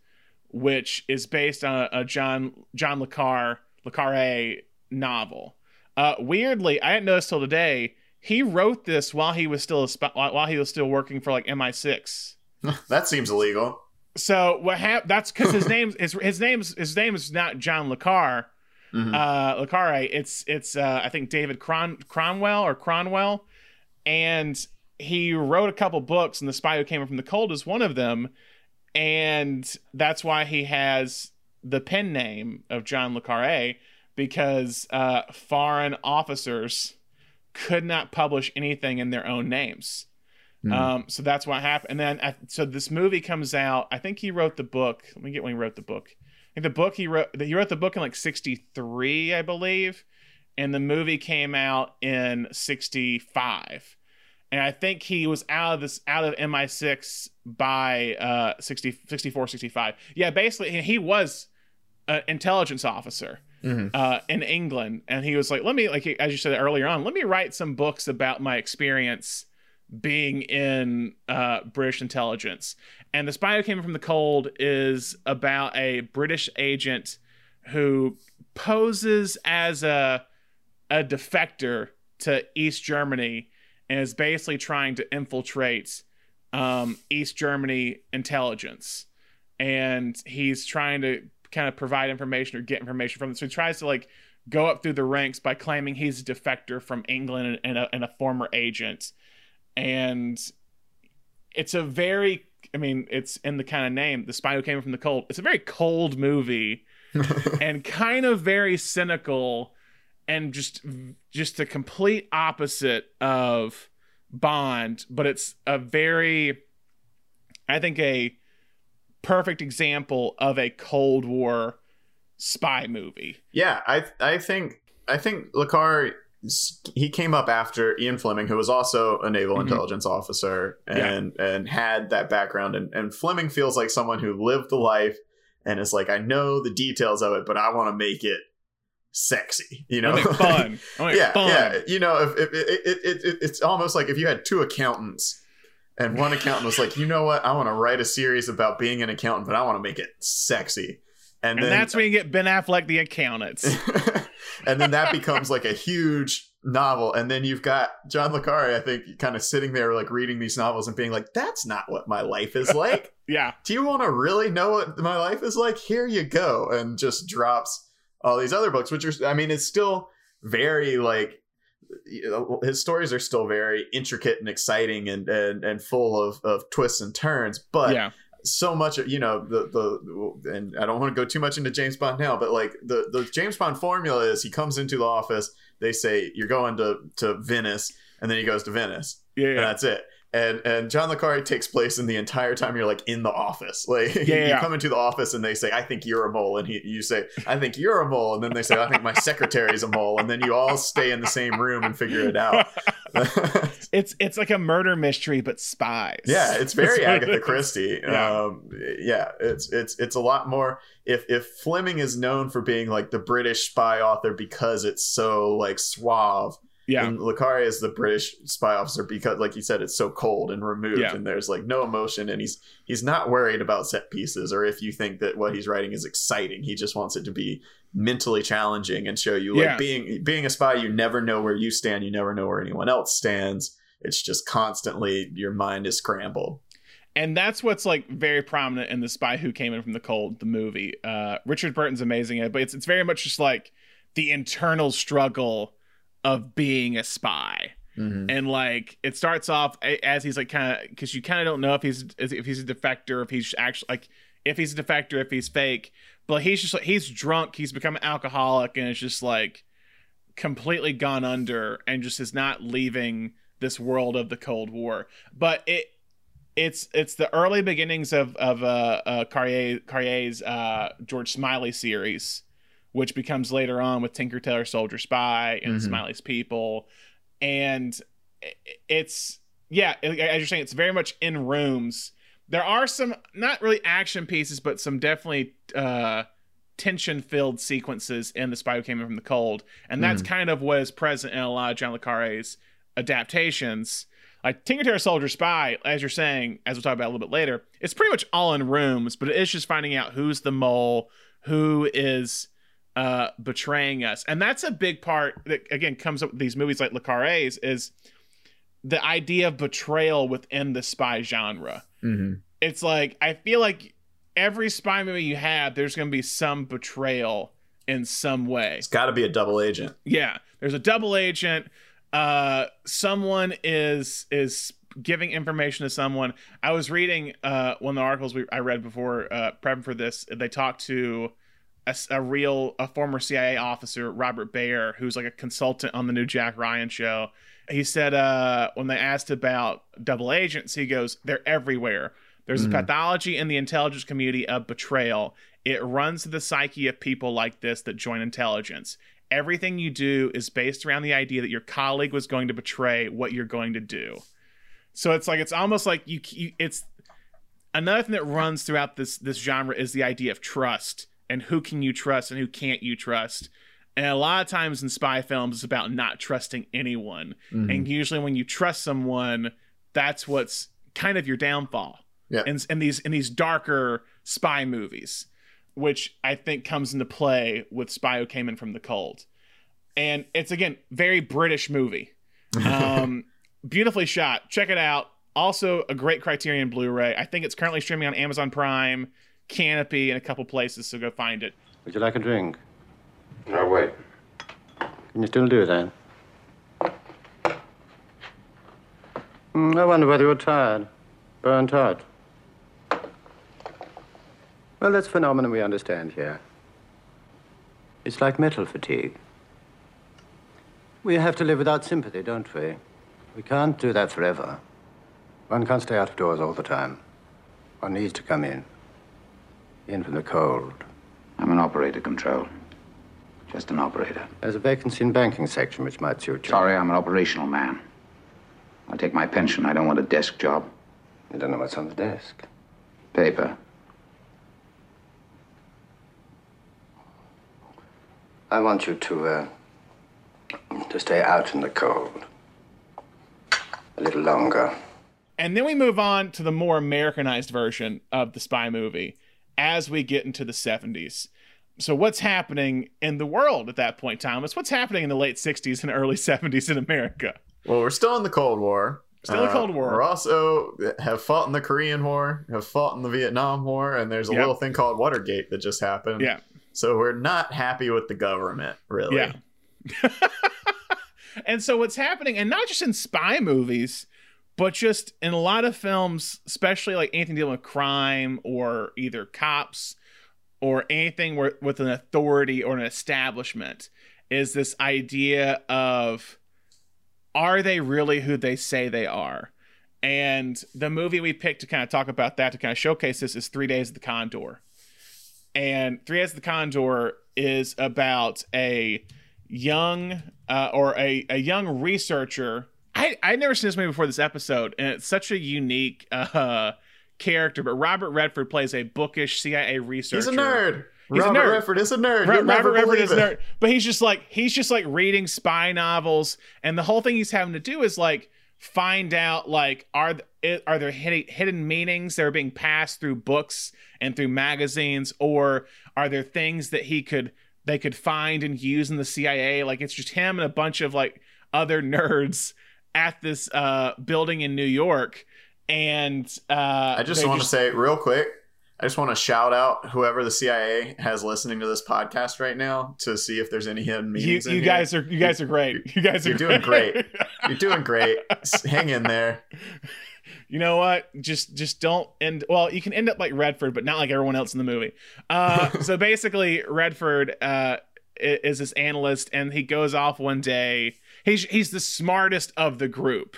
which is based on a, John John le Carre le Carre novel. Uh, weirdly, I didn't notice till today he wrote this while he was still a spy, while he was still working for like MI6. that seems illegal. So what happened? That's because his name his his name's his name is not John le Carre Mhm. uh le Carre. It's it's uh I think David Cron- Cronwell or Cronwell, and he wrote a couple books, and The Spy Who Came from the Cold is one of them, and that's why he has the pen name of John le Carre because uh, foreign officers could not publish anything in their own names. Hmm. Um, so that's what happened. And then, uh, so this movie comes out. I think he wrote the book. Let me get when he wrote the book. I think the book he wrote. He wrote the book in like '63, I believe, and the movie came out in '65. And I think he was out of this out of MI6 by uh 60, 64, 65. Yeah, basically he- was an intelligence officer Mhm. uh, in England, and he was like, "Let me, like as you said earlier on, let me write some books about my experience being in uh, British intelligence." And the spy who came from the cold is about a British agent who poses as a a defector to East Germany and is basically trying to infiltrate um, East Germany intelligence. And he's trying to kind of provide information or get information from them. So he tries to like go up through the ranks by claiming he's a defector from England and a, and a former agent. And it's a very, I mean, it's in the kind of name, The Spy Who Came from the Cold. It's a very cold movie and kind of very cynical and just just the complete opposite of Bond, but it's a very I think a perfect example of a Cold War spy movie. Yeah, I I think I think le Carre he came up after Ian Fleming, who was also a naval Mhm. intelligence officer Yeah. and and had that background. And, and Fleming feels like someone who lived the life and is like, I know the details of it, but I want to make it sexy. You know, fun. Yeah, fun. yeah. You know, if, if it, it, it, it, it's almost like if you had two accountants. And one accountant was like, you know what? I want to write a series about being an accountant, but I want to make it sexy. And, And then that's when you get Ben Affleck, the accountants. and then that becomes like a huge novel and then you've got john le carre i think kind of sitting there like reading these novels and being like that's not what my life is like yeah. do you want to really know what my life is like here you go and just drops all these other books which are i mean it's still very like you uh, know, his stories are still very intricate and exciting and and, and full of, of twists and turns but yeah. so much you know the the and I don't want to go too much into James Bond now, but like the the James Bond formula is he comes into the office, they say you're going to to Venice, and then he goes to Venice, Yeah. and Yeah. that's it. And and John Le Carre takes place in the entire time you're like in the office. Like Yeah, you yeah. come into the office and they say, I think you're a mole, and he you say, I think you're a mole, and then they say, I think my secretary's a mole, and then you all stay in the same room and figure it out. it's it's like a murder mystery, but spies. Yeah, it's very That's what it Agatha. Christie. Yeah. Um, yeah, it's it's it's a lot more. If if Fleming is known for being like the British spy author because it's so like suave, Yeah. and Carre is the British spy officer because, like you said, it's so cold and removed, Yeah. and there's like no emotion, and he's he's not worried about set pieces or if you think that what he's writing is exciting. He just wants it to be mentally challenging and show you like Yeah. being being a spy. You never know where you stand. You never know where anyone else stands. It's just constantly your mind is scrambled. and that's what's like very prominent in the spy who came in from the cold the movie uh richard burton's amazing at it but it's, it's very much just like the internal struggle of being a spy. And like it starts off as he's like kind of because you kind of don't know if he's if he's a defector if he's actually like if he's a defector if he's fake. But he's just like he's drunk he's become an alcoholic and it's just like completely gone under and just is not leaving this world of the cold war. But it it's it's the early beginnings of of uh, uh Carrier Carrier's uh George Smiley series, which becomes later on with Tinker Tailor Soldier Spy and Mhm. Smiley's People, and it's yeah, as you're saying, it's very much in rooms. There are some not really action pieces, but some definitely uh tension filled sequences in the Spy Who Came In From the Cold, and that's kind of what is present in a lot of John le Carre's adaptations like Tinker Tailor Soldier Spy, as you're saying, as we'll talk about a little bit later, it's pretty much all in rooms, but it is just finding out who's the mole, who is uh, betraying us, and that's a big part that again comes up with these movies like Le Carre's is the idea of betrayal within the spy genre. Mm-hmm. It's like I feel like every spy movie you have, there's going to be some betrayal in some way. It's got to be a double agent. Yeah, there's a double agent. Uh, someone is is giving information to someone. I was reading uh, one of the articles we, I read before uh, prepping for this. They talked to a, a real a former CIA officer, Robert Baer, who's like a consultant on the new Jack Ryan show. He said uh, when they asked about double agents, he goes, "They're everywhere." There's a pathology in the intelligence community of betrayal. It runs the psyche of people like this that join intelligence. Everything you do is based around the idea that your colleague was going to betray what you're going to do. So it's like it's almost like you, you it's another thing that runs throughout this this genre is the idea of trust and who can you trust and who can't you trust. And a lot of times in spy films, it's about not trusting anyone. And usually, when you trust someone, that's what's kind of your downfall. Yeah. In, in these in these darker spy movies, which I think comes into play with Spy Who Came In From the Cold, and it's again very British movie, um, beautifully shot. Check it out. Also, a great Criterion Blu-ray. I think it's currently streaming on Amazon Prime, Kanopy, and a couple places. So go find it. Would you like a drink? No, wait. Can you still do that? Hmm, I wonder whether you're tired. Burnt out. Well, that's a phenomenon we understand here. It's like metal fatigue. We have to live without sympathy, don't we? We can't do that forever. One can't stay out of doors all the time. One needs to come in. In from the cold. I'm an operator control. Just an operator. There's a vacancy in banking section which might suit you. Sorry, I'm an operational man. I'll take my pension. I don't want a desk job. You don't know what's on the desk. Paper. I want you to, uh, to stay out in the cold. A little longer. And then we move on to the more Americanized version of the spy movie as we get into the 70s. So, what's happening in the world at that point, Thomas? What's happening in the late 60s and early 70s in America? Well, we're still in the Cold War. Still in the uh, Cold War. We're also uh, have fought in the Korean War, have fought in the Vietnam War, and there's a Yep. little thing called Watergate that just happened. Yeah. So we're not happy with the government, really. Yeah. and so what's happening, and not just in spy movies, but just in a lot of films, especially like anything dealing with crime or either cops or anything where, with an authority or an establishment, is this idea of are they really who they say they are? And the movie we picked to kind of talk about that, to kind of showcase this, is Three Days of the Condor. And Three Days of the Condor is about a young uh, or a, a young researcher. I I never seen this movie before this episode, and it's such a unique uh, character. But Robert Redford plays a bookish CIA researcher. He's a nerd. He's a Robert nerd. Redford is a nerd. Robert Redford is it. nerd, but he's just like he's just like reading spy novels, and the whole thing he's having to do is like find out like are th- are there hidden, hidden meanings that are being passed through books and through magazines, or are there things that he could they could find and use in the CIA? Like it's just him and a bunch of like other nerds at this uh, building in New York, and uh, I just want to say real quick. I just want to shout out whoever the CIA has listening to this podcast right now to see if there's any hidden you, meanings. in you here. guys are you guys are great. You guys are You're doing great. You're doing great. Hang in there. you know what just just don't end well you can end up like redford but not like everyone else in the movie uh so basically redford uh is this analyst and he goes off one day he's he's the smartest of the group.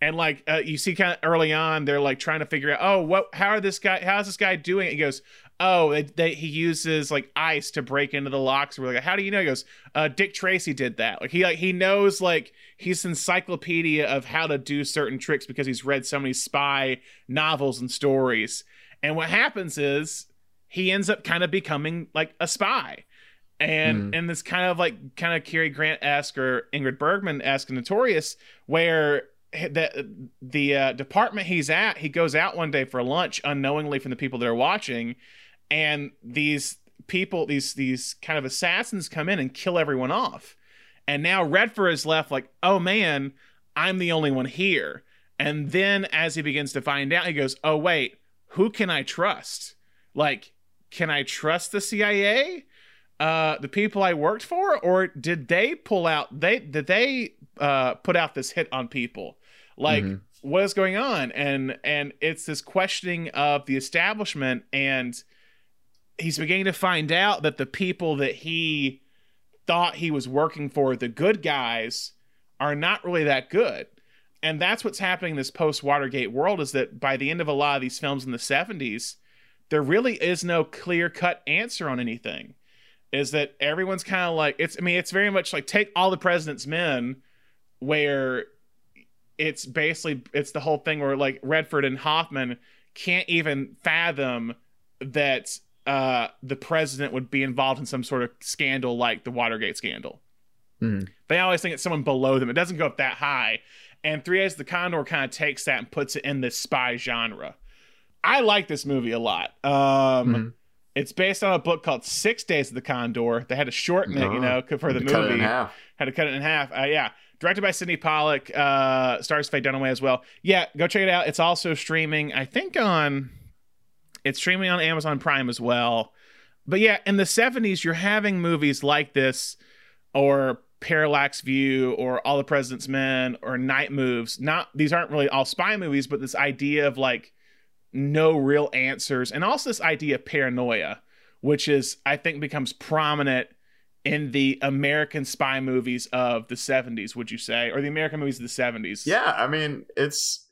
And like uh, you see kind of early on they're like trying to figure out oh what how are this guy how's this guy doing? He goes oh they, they, he uses like ice to break into the locks. We're like how do you know? He goes uh dick tracy did that. Like he like he knows like he's encyclopedia of how to do certain tricks because he's read so many spy novels and stories. And what happens is he ends up kind of becoming like a spy and and this kind of like kind of Cary Grant esque or Ingrid Bergman esque notorious where the the uh, department he's at he goes out one day for lunch unknowingly from the people that are watching and these people these these kind of assassins come in and kill everyone off. And now Redford is left like oh man I'm the only one here. And then as he begins to find out he goes oh wait who can I trust? Like can I trust the CIA uh the people I worked for or did they pull out they did they uh put out this hit on people? Like what is going on? And and it's this questioning of the establishment and he's beginning to find out that the people that he thought he was working for the good guys are not really that good. And that's what's happening in this post Watergate world is that by the end of a lot of these films in the 70s there really is no clear cut answer on anything is that everyone's kind of like it's i mean it's very much like take all the president's men where it's basically it's the whole thing where like redford and hoffman can't even fathom that uh the president would be involved in some sort of scandal like the watergate scandal. Mhm. they always think it's someone below them. It doesn't go up that high. And three of the condor kind of takes that and puts it in this spy genre. I like this movie a lot. Um Mhm. It's based on a book called Six Days of the Condor. They had to shorten it, you Oh, know, for the Had to cut it in movie. half. Had to cut it in half. Uh, yeah, directed by Sydney Pollack. Uh, stars Faye Dunaway as well. Yeah, go check it out. It's also streaming. I think on. It's streaming on Amazon Prime as well. But yeah, in the '70s, you're having movies like this, or Parallax View, or All the President's Men, or Night Moves. Not these aren't really all spy movies, but this idea of like no real answers and also this idea of paranoia which is i think becomes prominent in the american spy movies of the 70s would you say or the american movies of the 70s Yeah, I mean it's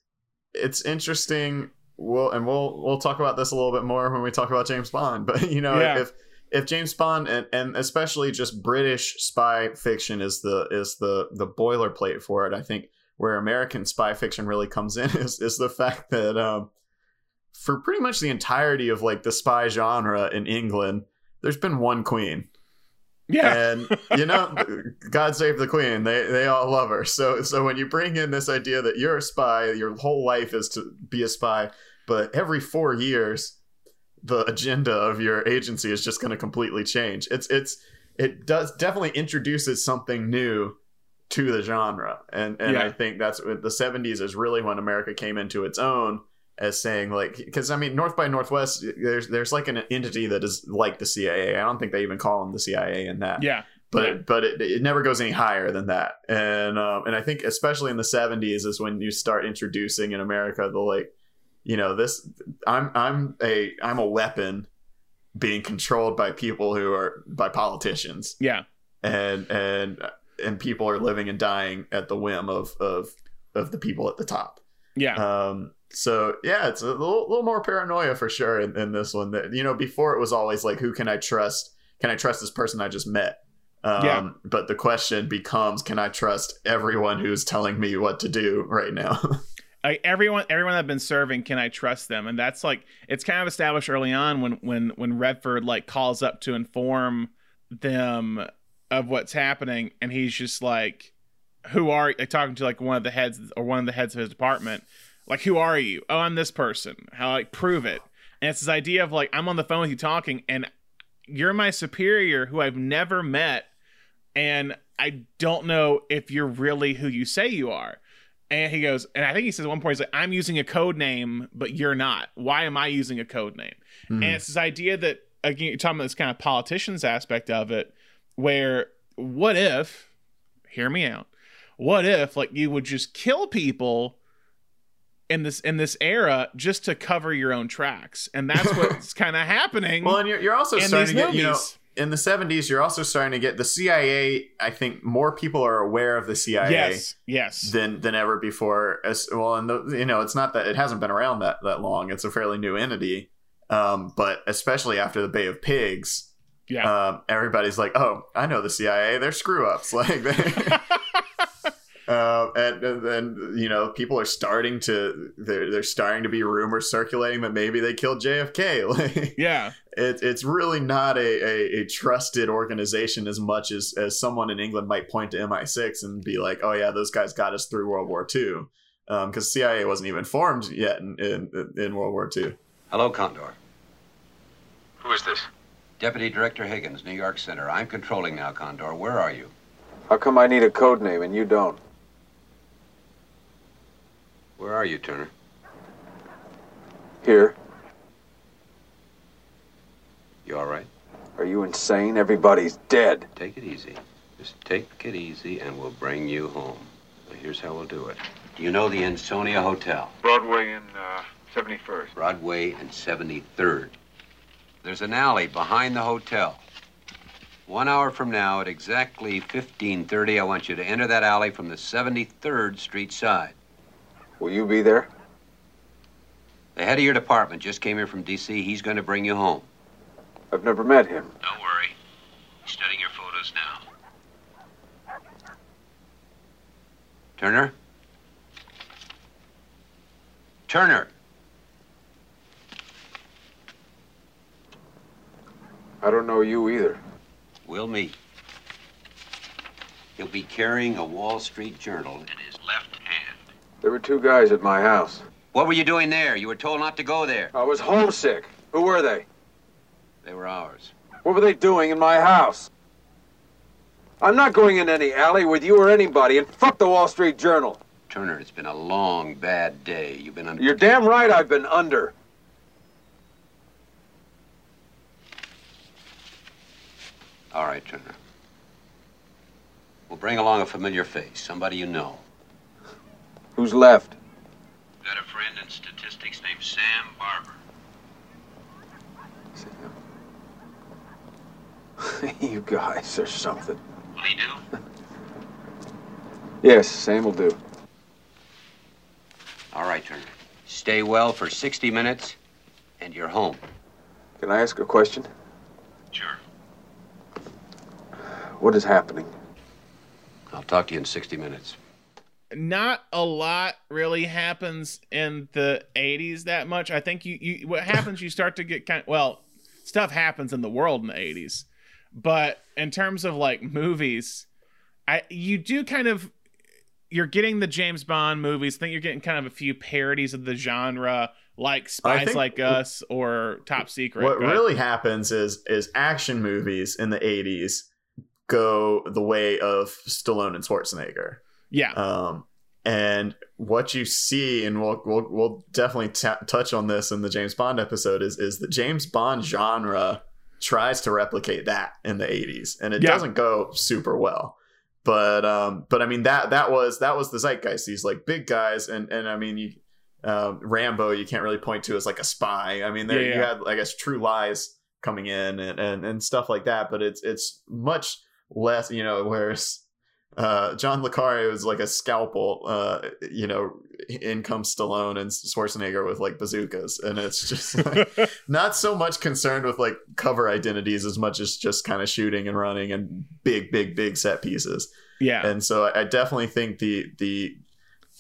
it's interesting. We'll and we'll we'll talk about this a little bit more when we talk about James Bond. But you know, Yeah. if if James Bond and, and especially just British spy fiction is the is the the boilerplate for it, I think where American spy fiction really comes in is is the fact that um for pretty much the entirety of like the spy genre in England, there's been one queen. Yeah. And you know god save the queen. They they all love her. So so when you bring in this idea that you're a spy your whole life is to be a spy but every 4 years the agenda of your agency is just going to completely change. It's it's it does definitely introduces something new to the genre. And and Yeah. i think that's what the 70s is really when america came into its own as saying like because I mean North by Northwest there's there's like an entity that is like the CIA. I don't think they even call them the CIA in that. yeah but Yeah. it, but it, it never goes any higher than that. And um, and I think especially in the '70s is when you start introducing in America the like, you know, this I'm I'm a I'm a weapon being controlled by people who are by politicians Yeah. and and and people are living and dying at the whim of of of the people at the top. Yeah. Um, so yeah, it's a little, little more paranoia for sure in, in this one. That you know, before it was always like, who can I trust? Can I trust this person I just met? Um, Yeah. But the question becomes, can I trust everyone who's telling me what to do right now? like everyone everyone I've been serving can I trust them and that's like it's kind of established early on when when when Redford like calls up to inform them of what's happening and he's just like who are like talking to like one of the heads or one of the heads of his department like who are you oh I'm this person how like prove it and it's this idea of like I'm on the phone with you talking and you're my superior who I've never met and I don't know if you're really who you say you are and he goes, and I think he says at one point, he's like, I'm using a code name, but you're not. Why am I using a code name? Mhm. And it's this idea that, again, you're talking about this kind of politicians aspect of it, where what if, hear me out, what if like you would just kill people in this in this era just to cover your own tracks? And that's what's kind of happening well, and you're, you're also starting to get, you know, in the 70s, you're also starting to get the CIA. I think more people are aware of the CIA. yes, yes. than than ever before. As well, and the, you know, it's not that it hasn't been around that that long. It's a fairly new entity. Um, but especially after the Bay of Pigs, yeah. um, everybody's like, "Oh, I know the CIA. They're screw ups." Like, they, um, and, and then you know, people are starting to they're they're starting to be rumors circulating that maybe they killed JFK. Like, yeah. it, it's really not a, a, a trusted organization as much as, as someone in England might point to MI6 and be like, oh, yeah, those guys got us through World War II. Because CIA wasn't even formed yet in, in, in World War II. Hello, Condor. Who is this? Deputy Director Higgins, New York Center. I'm controlling now, Condor. Where are you? How come I need a code name and you don't? Where are you, Turner? Here. You all right? Are you insane? Everybody's dead. Take it easy. Just take it easy, and we'll bring you home. Now, here's how we'll do it. Do you know the Ansonia Hotel? Broadway and uh, 71st. Broadway and 73rd. There's an alley behind the hotel. One hour from now, at exactly 15:30, I want you to enter that alley from the 73rd Street side. Will you be there? The head of your department just came here from D.C. He's going to bring you home. I've never met him. Don't worry. He's studying your photos now. Turner? Turner! I don't know you either. We'll meet. He'll be carrying a Wall Street Journal in his left hand. There were two guys at my house. What were you doing there? You were told not to go there. I was homesick. Who were they? They were ours. What were they doing in my house? I'm not going in any alley with you or anybody, and fuck the Wall Street Journal. Turner, it's been a long, bad day. You've been under. You're damn right I've been under. All right, Turner. We'll bring along a familiar face, somebody you know. Who's left? Got a friend in statistics named Sam Barber. you guys are something. Will he do? Yes, Sam will do. All right, Turner. Stay well for 60 minutes, and you're home. Can I ask a question? Sure. What is happening? I'll talk to you in 60 minutes. Not a lot really happens in the 80s that much i think you, you what happens you start to get kind well stuff happens in the world in the 80s but in terms of like movies i you do kind of you're getting the james bond movies i think you're getting kind of a few parodies of the genre like spies like us or top secret What really happens is is action movies in the 80s go the way of Stallone and Schwarzenegger. Yeah. Um, and what you see, and we'll we'll, we'll definitely ta touch on this in the James Bond episode, is is the James Bond genre tries to replicate that in the 80s and it Yeah. doesn't go super well. But um but i mean that that was that was the zeitgeist. These like big guys and and i mean you um rambo you can't really point to as like a spy. I mean there Yeah, you had i guess true lies coming in and, and and stuff like that but it's it's much less you know whereas uh john le Carre was like a scalpel uh you know in comes stallone and schwarzenegger with like bazookas and it's just like not so much concerned with like cover identities as much as just kind of shooting and running and big big big set pieces yeah. and so i, I definitely think the the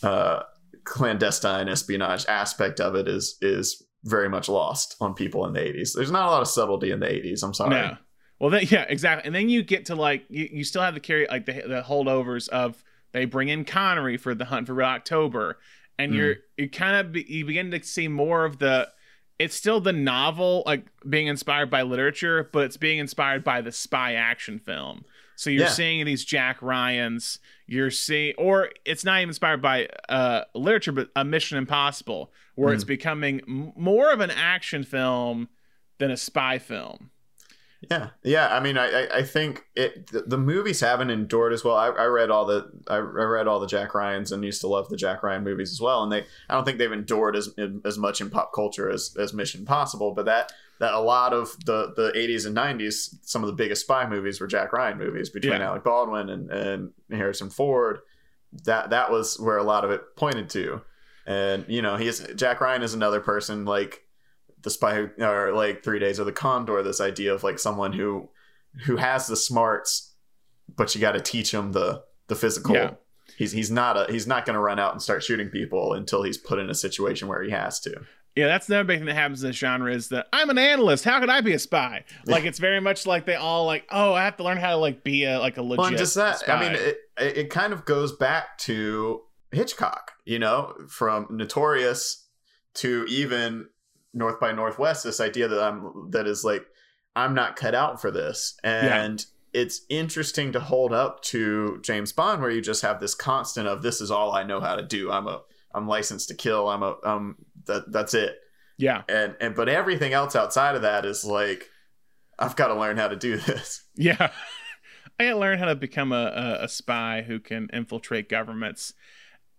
uh clandestine espionage aspect of it is is very much lost on people in the 80s there's not a lot of subtlety in the 80s i'm sorry No. Well, then, yeah, exactly. And then you get to like you, you still have to carry like the the holdovers of they bring in Connery for the Hunt for Red October, and you're you kind of be, you begin to see more of the. It's still the novel like being inspired by literature, but it's being inspired by the spy action film. So you're Yeah. seeing these Jack Ryan's, you're seeing, or it's not even inspired by uh, literature, but a Mission Impossible, where it's becoming m- more of an action film than a spy film. Yeah, yeah. I mean, I, I, think it. The, the movies haven't endured as well. I, I read all the, I, I read all the Jack Ryan's and used to love the Jack Ryan movies as well. And they, I don't think they've endured as as much in pop culture as as Mission Impossible. But that that a lot of the the 80s and 90s, some of the biggest spy movies were Jack Ryan movies between Yeah. Alec Baldwin and and Harrison Ford. That that was where a lot of it pointed to. And you know, he's Jack Ryan is another person like the spy or like three days of the condor this idea of like someone who who has the smarts but you got to teach him the the physical Yeah. he's he's not a he's not going to run out and start shooting people until he's put in a situation where he has to Yeah, that's another big thing that happens in this genre is that I'm an analyst. How could I be a spy? Like it's very much like they all like, oh, I have to learn how to like be a like a legit well just that spy. i mean it it kind of goes back to hitchcock you know from notorious to even north by northwest this idea that i'm that is like i'm not cut out for this. And it's interesting to hold up to james bond where you just have this constant of this is all i know how to do. I'm a i'm licensed to kill. I'm a um that that's it. Yeah, and and but everything else outside of that is like i've got to learn how to do this. Yeah. I gotta learn how to become a, a, a spy who can infiltrate governments.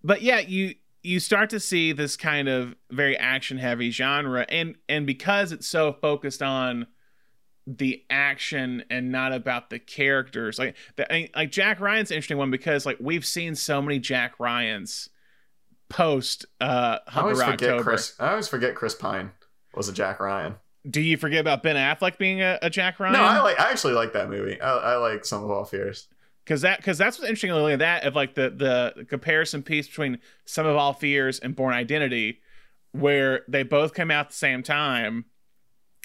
But yeah, you you start to see this kind of very action heavy genre, and and because it's so focused on the action and not about the characters, like the, like Jack Ryan's an interesting one because like we've seen so many Jack Ryans post uh I always forget October. Chris. I always forget Chris Pine was a Jack Ryan. Do you forget about Ben Affleck being a, a Jack Ryan? No, I like. I actually like that movie. I, I like Sum of All Fears. Because that because that's what's interesting that of like the the comparison piece between Sum of All Fears and Bourne Identity, where they both come out at the same time.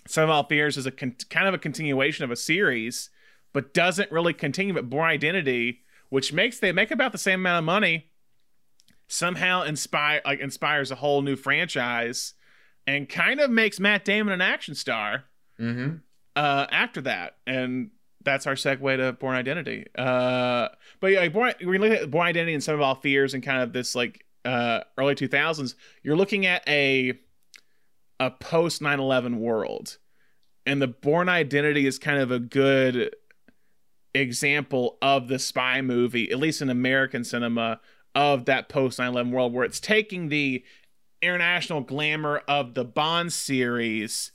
Sum of All Fears is a con- kind of a continuation of a series, but doesn't really continue. But Bourne Identity, which makes they make about the same amount of money, somehow inspire like inspires a whole new franchise, and kind of makes Matt Damon an action star Mm-hmm. uh, after that, and that's our segue to Bourne Identity. Uh, but yeah, Bourne, we look at Bourne Identity and sum of all fears and kind of this like uh, early two thousands. You're looking at a a post 9-11 world, and the Bourne Identity is kind of a good example of the spy movie, at least in American cinema, of that post 9-11 world where it's taking the international glamour of the Bond series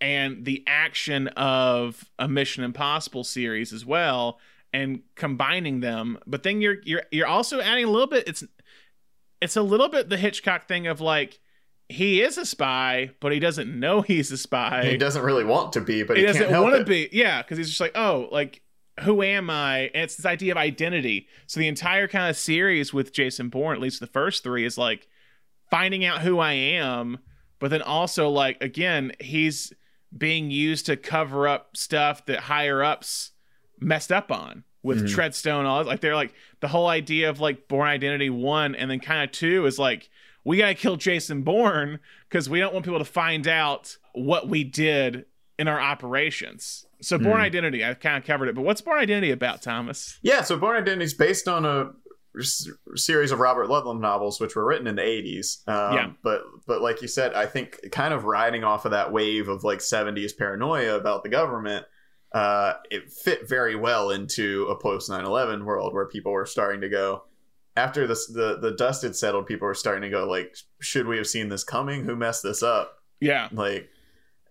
and the action of a Mission Impossible series as well and combining them. But then you're you're you're also adding a little bit it's it's a little bit the Hitchcock thing of like he is a spy but he doesn't know he's a spy. He doesn't really want to be, but he he, doesn't want to be yeah because he's just like oh like who am i? And it's this idea of identity. So the entire kind of series with jason bourne at least the first three is like finding out who i am but then also like again he's being used to cover up stuff that higher ups messed up on with Mhm. treadstone all like they're like the whole idea of like bourne identity one and then kind of two is like we gotta kill jason bourne because we don't want people to find out what we did in our operations so bourne Hmm. identity i've kind of covered it but what's bourne identity about thomas Yeah, so Bourne Identity is based on a s- series of Robert Ludlum novels, which were written in the 80s. Um, Yeah. But but like you said, I think kind of riding off of that wave of like 70s paranoia about the government, uh, it fit very well into a post 9/11 world where people were starting to go. After this, the the dust had settled, people were starting to go like, should we have seen this coming? Who messed this up? Yeah. like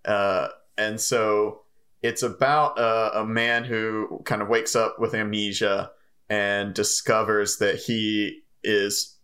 uh and so it's about a, a man who kind of wakes up with amnesia and discovers that he is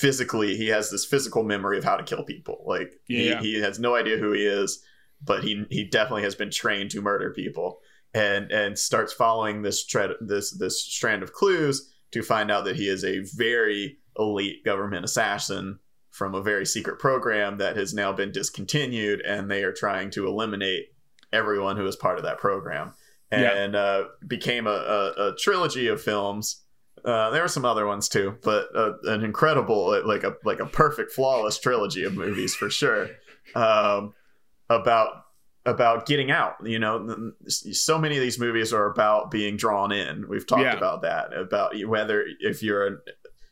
physically he has this physical memory of how to kill people like Yeah. he, he has no idea who he is but he he definitely has been trained to murder people and and starts following this tread this this strand of clues to find out that he is a very elite government assassin from a very secret program that has now been discontinued and they are trying to eliminate everyone who is part of that program Yeah. and uh, became a, a, a trilogy of films uh, there were some other ones too but uh, an incredible like a like a perfect flawless trilogy of movies for sure um, about about getting out you know so many of these movies are about being drawn in we've talked Yeah. about that about whether if you're an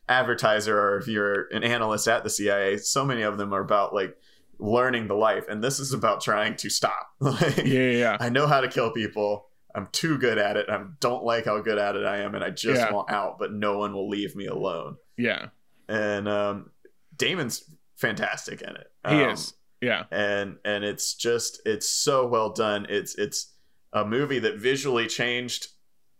advertiser or if you're an analyst at the cia so many of them are about like learning the life and this is about trying to stop Like, Yeah. Yeah. yeah. i know how to kill people i'm too good at it i don't like how good at it i am and i just Yeah. want out but no one will leave me alone Yeah. and um damon's fantastic in it He Um, is. Yeah. and and it's just it's so well done it's it's a movie that visually changed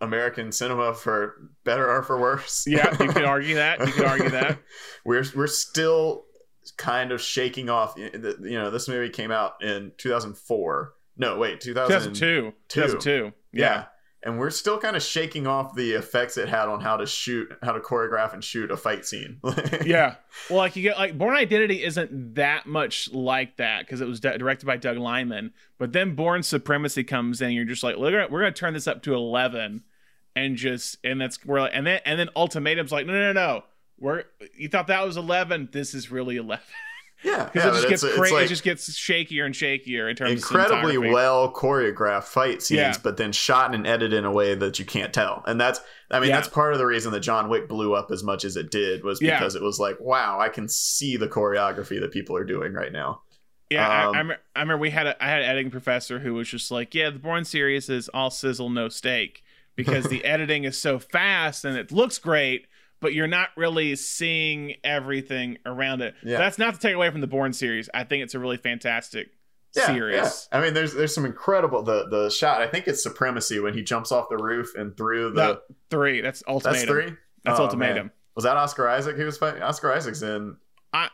american cinema for better or for worse Yeah. You could argue that. You could argue that. we're we're still kind of shaking off you know this movie came out in 2004 no wait 2000, 2002. 2002. Yeah. and we're still kind of shaking off the effects it had on how to shoot how to choreograph and shoot a fight scene yeah. Well, like you get like Bourne Identity isn't that much like that because it was di- directed by Doug Liman, but then Bourne Supremacy comes in. You're just like, we're gonna, we're gonna turn this up to eleven, and just and that's we're like, and then and then Ultimatum's like, no, no, no, no. We're you thought that was eleven. This is really eleven yeah because yeah, it just gets it's- it's cra- like- it just gets shakier and shakier in terms incredibly of cinematography. well choreographed fight scenes, Yeah. but then shot and edited in a way that you can't tell. And that's, I mean, Yeah. that's part of the reason that John Wick blew up as much as it did was Yeah. because it was like, wow, I can see the choreography that people are doing right now. Yeah, I, Um, I, remember, I remember we had a I had an editing professor who was just like, yeah, the Bourne series is all sizzle no steak because the editing is so fast and it looks great, but you're not really seeing everything around it. Yeah. That's not to take away from the Bourne series. I think it's a really fantastic Yeah, series. yeah. I mean, there's there's some incredible the the shot. I think it's supremacy when he jumps off the roof and through the. No, three. That's ultimatum. that's three. That's Oh, ultimatum. man. Was that Oscar Isaac? He was fighting. Oscar Isaac's in. I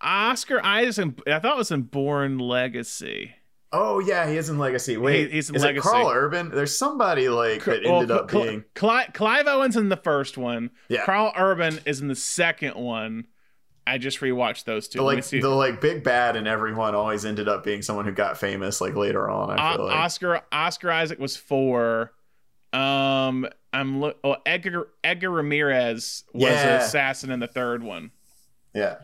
Oscar Isaac. I thought it was in Bourne Legacy. Oh yeah, he is in Legacy. Wait, he's in is Legacy. it Karl Urban? There's somebody like that Well, ended up Cl- being. Cli- Clive Owen's in the first one. Yeah. Karl Urban is in the second one. I just rewatched those two. the like the like big bad and everyone always ended up being someone who got famous like later on. I O- feel like Oscar Oscar Isaac was four. Um, I'm look. Oh, Edgar Edgar Ramirez was an assassin in the third one. yeah,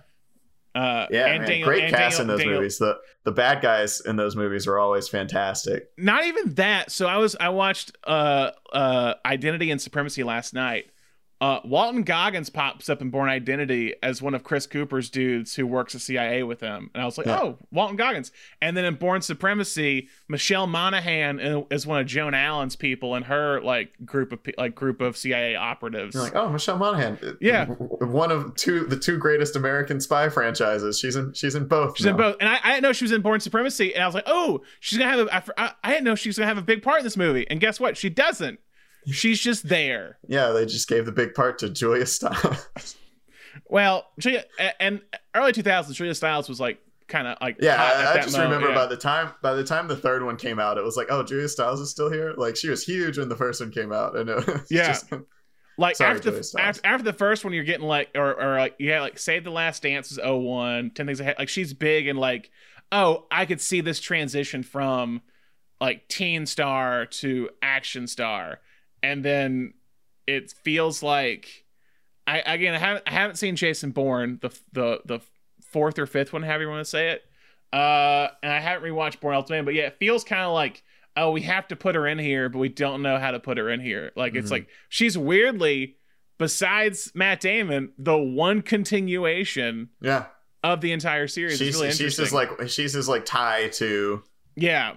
Uh, yeah, and man. Daniel- great cast Daniel- in those Daniel- movies. The the bad guys in those movies are always fantastic. Not even that. So I was I watched uh uh Identity and Supremacy last night. Uh, Walton Goggins pops up in Bourne Identity as one of Chris Cooper's dudes who works at CIA with him, and I was like, Yeah. "Oh, Walton Goggins!" And then in Bourne Supremacy, Michelle Monaghan is one of Joan Allen's people and her like group of like group of CIA operatives. You're like, oh, Michelle Monaghan. Yeah. one of two the two greatest American spy franchises. She's in she's in both. She's in both, and I, I didn't know she was in Bourne Supremacy, and I was like, "Oh, she's gonna have a." I, I, I didn't know she was gonna have a big part in this movie, and guess what? She doesn't. She's just there. Yeah, they just gave the big part to Julia Stiles. Well, Julia, and early 2000s, Julia Stiles was like kind of like yeah, I, I just moment, remember yeah. by the time by the time the third one came out, it was like, oh, Julia Stiles is still here. Like she was huge when the first one came out, and Yeah. just- like Sorry, after the after, after the first one, you're getting like or or like yeah, like Save the Last Dance is 01, 10 things ahead. Like she's big and like oh, I could see this transition from like teen star to action star, and then it feels like I again I haven't I haven't seen Jason Bourne the the the fourth or fifth one, however you want to say it. Uh, and I haven't rewatched Bourne Ultimate, but yeah, it feels kind of like oh, we have to put her in here, but we don't know how to put her in here. Like it's Mhm. like she's weirdly besides Matt Damon, the one continuation Yeah, of the entire series. she's really she's just like she's his like tie to Yeah.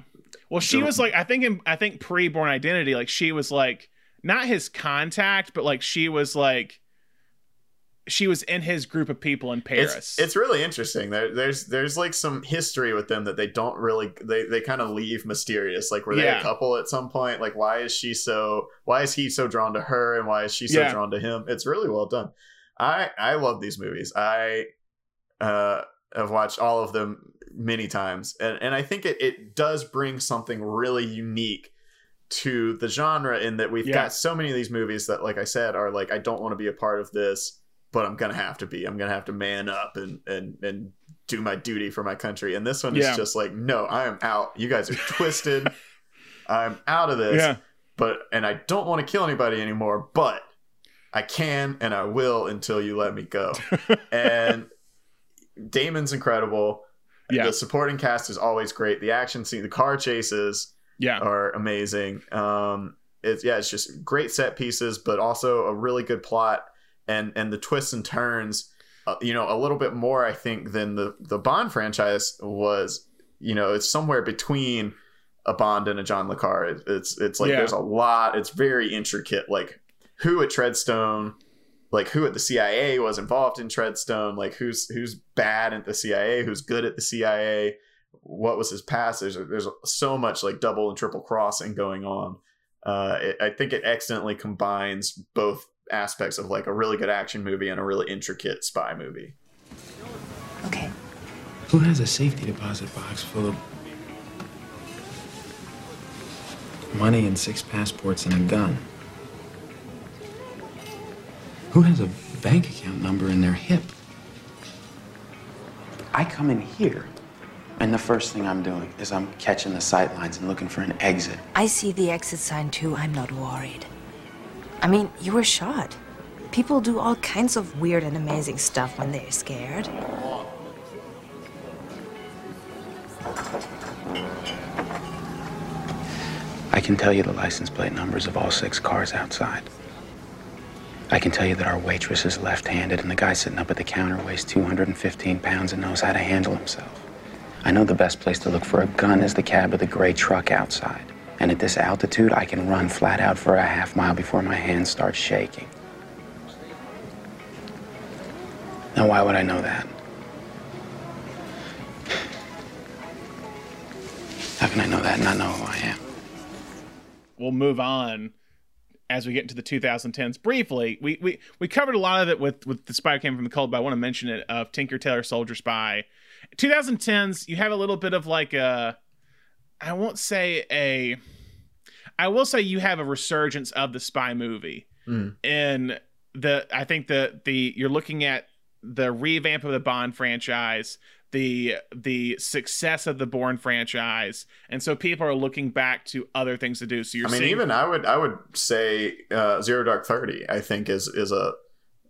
Well, she was like, I think in I think pre-Bourne identity, like she was like not his contact, but like she was like she was in his group of people in Paris. It's, it's really interesting. There, there's there's like some history with them that they don't really they they kind of leave mysterious. Like were they Yeah. a couple at some point? Like why is she so why is he so drawn to her and why is she so Yeah. drawn to him? It's really well done. I I love these movies. I uh have watched all of them many times and and I think it it does bring something really unique to the genre in that we've Yeah. got so many of these movies that like I said are like I don't want to be a part of this but I'm gonna have to be. I'm gonna have to man up and and and do my duty for my country. And this one Yeah. is just like, no, I am out. You guys are twisted. I'm out of this. Yeah. But and I don't want to kill anybody anymore, but I can and I will until you let me go. and Damon's incredible. Yeah. The supporting cast is always great. The action scene, the car chases yeah. are amazing. Um, it's yeah, it's just great set pieces, but also a really good plot and and the twists and turns. Uh, you know, a little bit more, I think, than the the Bond franchise was. You know, it's somewhere between a Bond and a John Le Carre. It- It's it's like Yeah. there's a lot. It's very intricate. Like who at Treadstone, like who at the CIA was involved in Treadstone, like who's who's bad at the CIA, who's good at the CIA, what was his past. There's there's so much like double and triple crossing going on. Uh, it, I think it excellently combines both aspects of like a really good action movie and a really intricate spy movie. Okay. Who has a safety deposit box full of money and six passports and a gun? Who has a bank account number in their hip? I come in here, and the first thing I'm doing is I'm catching the sight lines and looking for an exit. I see the exit sign too. I'm not worried. I mean, you were shot. People do all kinds of weird and amazing stuff when they're scared. I can tell you the license plate numbers of all six cars outside. I can tell you that our waitress is left handed and the guy sitting up at the counter weighs 215 pounds and knows how to handle himself. I know the best place to look for a gun is the cab of the gray truck outside. And at this altitude, I can run flat out for a half mile before my hands start shaking. Now, why would I know that? How can I know that and not know who I am? we'll move on as we get into the 2010s briefly we we, we covered a lot of it with with the spy came from the cold but i want to mention it of tinker tailor soldier spy 2010s you have a little bit of like a i won't say a i will say you have a resurgence of the spy movie Mm. and the i think the the you're looking at the revamp of the bond franchise the the success of the Bourne franchise, and so people are looking back to other things to do. So you're I mean, seeing even I would I would say uh, Zero Dark Thirty. I think is is a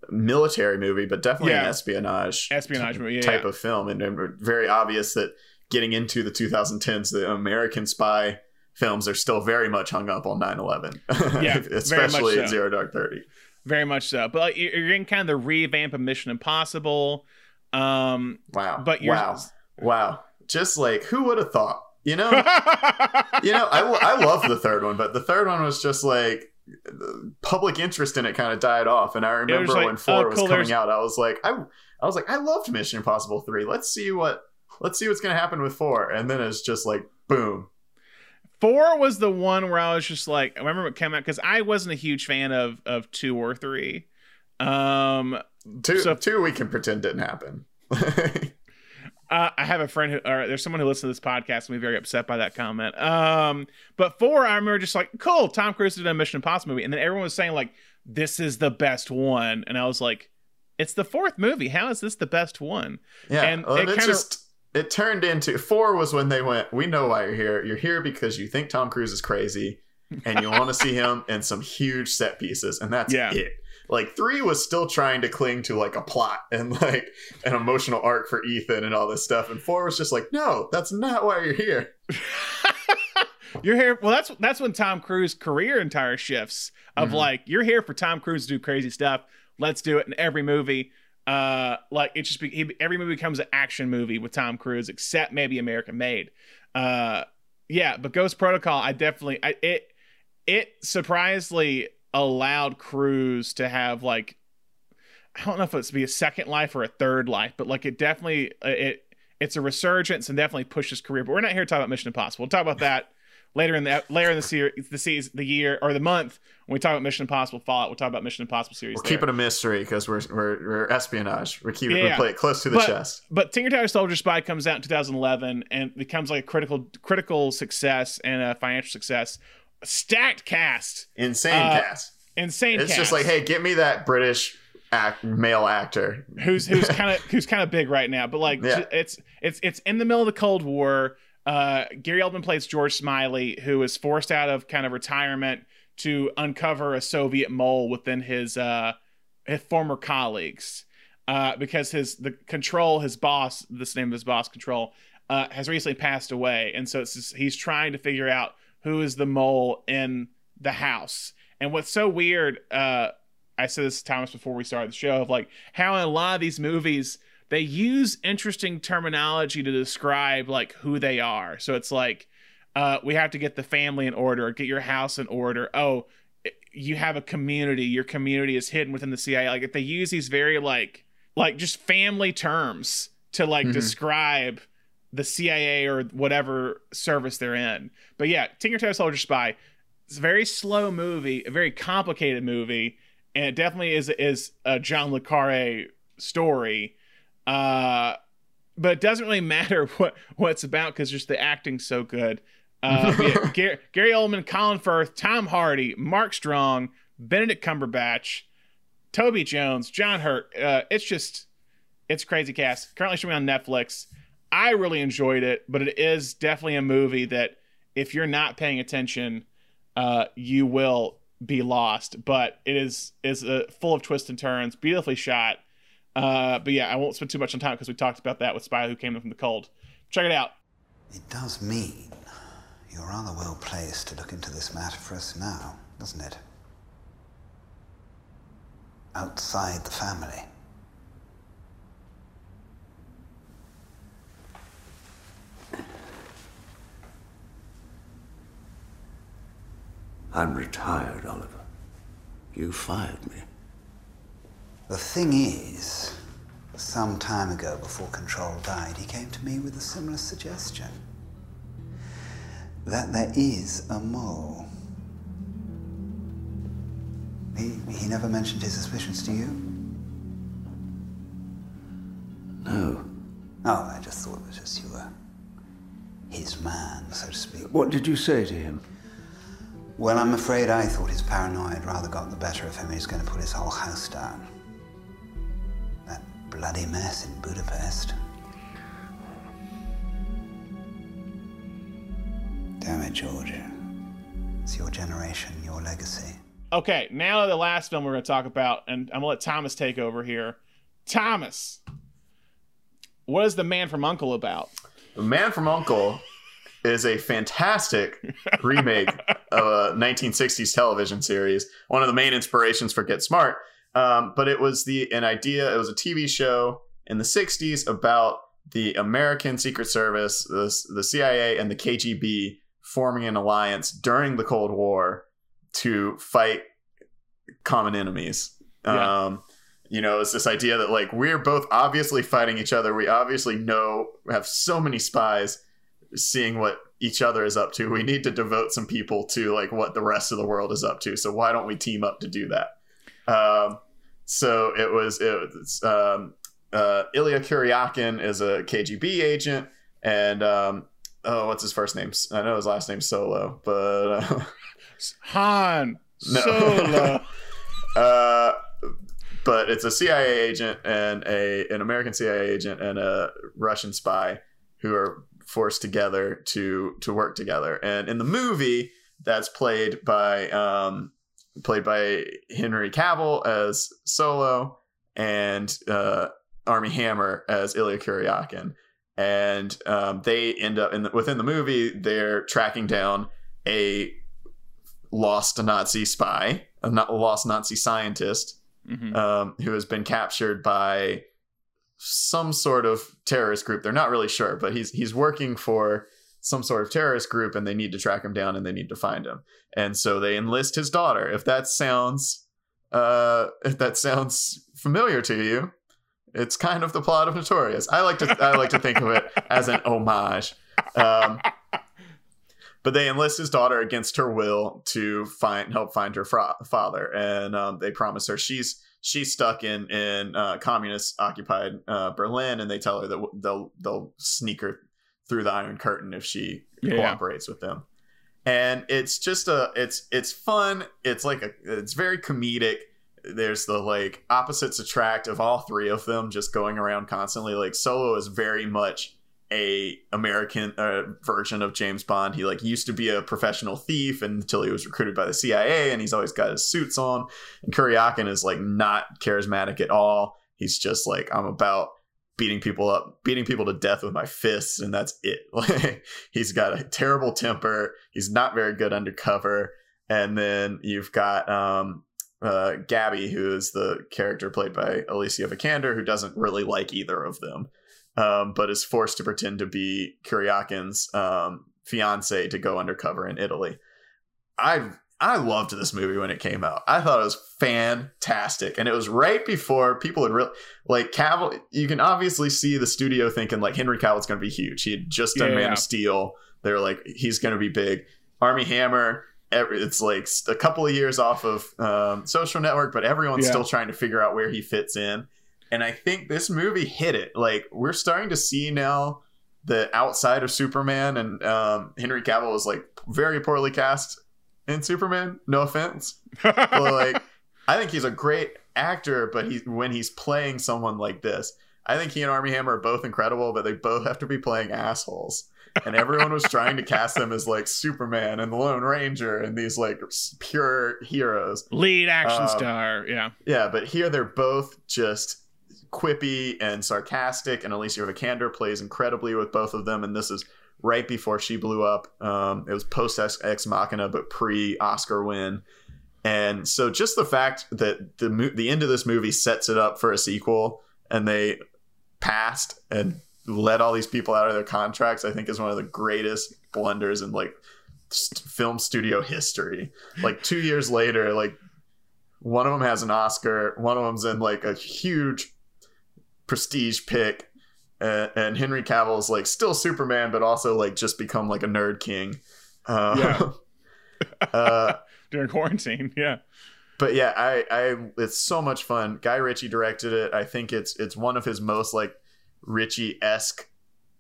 military movie, but definitely an espionage espionage movie, yeah, type yeah. of film, and, very obvious that getting into the 2010s, the American spy films are still very much hung up on 9/11. Yeah, very much especially so. Zero Dark Thirty. very much so. But like, you're in kind of the revamp of Mission Impossible. Um, Wow, but you're wow, wow. Just like who would have thought? You know, you know, I, I love the third one, but the third one was just like public interest in it kind of died off. And I remember like, when four oh, was coming there's- out, I was like, I, I was like, I loved Mission Impossible three. Let's see what, let's see what's gonna happen with four. And then it's just like, boom. Four was the one where I was just like, I remember it came out because I wasn't a huge fan of of two or three. Um, Two, So- two, we can pretend didn't happen. Uh, I have a friend who, or there's someone who listens to this podcast and be very upset by that comment. Um, but four, I remember just like, cool, Tom Cruise did a Mission Impossible movie, and then everyone was saying like, this is the best one, and I was like, it's the fourth movie. How is this the best one? Yeah, and well, it it kind of just it turned into four was when they went. We know why you're here. You're here because you think Tom Cruise is crazy, and you want to see him in some huge set pieces, and that's Yeah. it. Like three was still trying to cling to like a plot and like an emotional arc for Ethan and all this stuff, and four was just like, no, that's not why you're here. you're here. Well, that's that's when Tom Cruise career entire shifts of Mhm. like you're here for Tom Cruise to do crazy stuff. Let's do it in every movie. Uh, like it just be, he, every movie becomes an action movie with Tom Cruise, except maybe American Made. Uh, yeah, but Ghost Protocol, I definitely I, it it surprisingly allowed Cruise to have like I don't know if it's be a second life or a third life, but like it definitely uh, it it's a resurgence and definitely pushes career. But we're not here to talk about Mission Impossible. We'll talk about that later in the later in the series, the season, the year or the month when we talk about Mission Impossible Fallout. We'll talk about Mission Impossible series. We're there. keeping a mystery because we're, we're we're espionage. We're keeping Yeah. we play it close to the but, chest. But Tinker Tailor Soldier Spy comes out in 2011 and becomes like a critical critical success and a financial success. Stacked cast, Insane Uh, cast. insane. It's cast. just like, hey, get me that British act male actor. who's who's kind of who's kind of big right now. But like Yeah. it's it's it's in the middle of the Cold War. Uh, Gary Oldman plays George Smiley, who is forced out of kind of retirement to uncover a Soviet mole within his uh, his former colleagues. Uh, because his the control his boss this name of his boss control uh, has recently passed away and so it's just, he's trying to figure out who is the mole in the house and what's so weird uh, I said this to Thomas before we started the show of like how in a lot of these movies they use interesting terminology to describe like who they are. So it's like uh, we have to get the family in order, get your house in order. Oh, you have a community. Your community is hidden within the CIA. Like if they use these very like like just family terms to like Mhm. describe the CIA or whatever service they're in. But yeah, Tinker Tailor Soldier Spy. It's a very slow movie, a very complicated movie, and it definitely is is a John le Carre story. Uh, but it doesn't really matter what what it's about because just the acting's so good. Uh, yeah, Gary, Gary Oldman, Colin Firth, Tom Hardy, Mark Strong, Benedict Cumberbatch, Toby Jones, John Hurt. Uh, it's just it's crazy cast. Currently streaming on Netflix. I really enjoyed it, but it is definitely a movie that if you're not paying attention, uh, you will be lost. But it is is uh, full of twists and turns, beautifully shot. Uh, but yeah, I won't spend too much on time because we talked about that with Spy Who Came in from the Cold. Check it out. It does mean you're rather well placed to look into this matter for us now, doesn't it? Outside the family. I'm retired, Oliver. You fired me. The thing is, some time ago, before Control died, he came to me with a similar suggestion. That there is a mole. He, he never mentioned his suspicions to you? No. Oh, I just thought it was just you were his man, so to speak. What did you say to him? Well, I'm afraid I thought his paranoid rather got the better of him. He's going to put his whole house down. That bloody mess in Budapest. Damn it, Georgia. It's your generation, your legacy. Okay, now the last film we're going to talk about, and I'm going to let Thomas take over here. Thomas, what is The Man from U.N.C.L.E. about? The Man from U.N.C.L.E. is a fantastic remake of a 1960s television series. One of the main inspirations for Get Smart, um, but it was the an idea. It was a TV show in the 60s about the American Secret Service, the, the CIA, and the KGB forming an alliance during the Cold War to fight common enemies. Yeah. Um, you know, it's this idea that like we're both obviously fighting each other. We obviously know have so many spies seeing what each other is up to. We need to devote some people to like what the rest of the world is up to. So why don't we team up to do that? Um, so it was it was um, uh, Ilya Kuryakin is a KGB agent, and um, oh, what's his first name? I know his last name Solo, but uh, Han No. Solo. uh, but it's a CIA agent and a an American CIA agent and a Russian spy who are forced together to to work together. And in the movie, that's played by um, played by Henry Cavill as Solo and uh, Armie Hammer as Ilya Kuryakin. And um, they end up in the, within the movie, they're tracking down a lost Nazi spy, a not lost Nazi scientist Mhm. um, who has been captured by some sort of terrorist group. They're not really sure, but he's he's working for some sort of terrorist group, and they need to track him down and they need to find him. And so they enlist his daughter. If that sounds uh, if that sounds familiar to you, it's kind of the plot of Notorious. I like to I like to think of it as an homage. Um, but they enlist his daughter against her will to find help find her fra- father, and um, they promise her she's she's stuck in in uh, communist occupied uh, Berlin, and they tell her that they'll they'll sneak her through the Iron Curtain if she Yeah. cooperates with them. And it's just a it's it's fun. It's like a it's very comedic. There's the like opposites attract of all three of them just going around constantly. Like Solo is very much a American uh, version of James Bond. He like used to be a professional thief until he was recruited by the CIA, and he's always got his suits on. And Kuryakin is like not charismatic at all. He's just like I'm about beating people up, beating people to death with my fists, and that's it. He's got a terrible temper. He's not very good undercover. And then you've got um, uh, Gabby, who is the character played by Alicia Vikander, who doesn't really like either of them um, but is forced to pretend to be Kuryakin's um, fiance to go undercover in Italy. I I loved this movie when it came out. I thought it was fantastic, and it was right before people had really like Cavill. You can obviously see the studio thinking like Henry Cavill's going to be huge. He had just done Yeah, Man yeah. of Steel. They're like he's going to be big. Armie Hammer. Every, it's like a couple of years off of um, Social Network, but everyone's Yeah. still trying to figure out where he fits in. And I think this movie hit it. Like we're starting to see now the outside of Superman, and um, Henry Cavill was like very poorly cast in Superman. No offense, but like I think he's a great actor, but he when he's playing someone like this, I think he and Armie Hammer are both incredible, but they both have to be playing assholes. And everyone was trying to cast them as like Superman and the Lone Ranger and these like pure heroes. Lead action Um, star. Yeah. Yeah, but here they're both just quippy and sarcastic, and Alicia Vikander plays incredibly with both of them. And this is right before she blew up. Um, it was post Ex Machina, but pre Oscar win. And so, just the fact that the mo- the end of this movie sets it up for a sequel, and they passed and let all these people out of their contracts, I think is one of the greatest blunders in like st- film studio history. Like two years later, like one of them has an Oscar, one of them's in like a huge prestige pick, and, and Henry Cavill is like still Superman, but also like just become like a nerd king. Uh, Yeah. uh, During quarantine. Yeah. but yeah, I, I, it's so much fun. Guy Ritchie directed it. I think it's, it's one of his most like Ritchie esque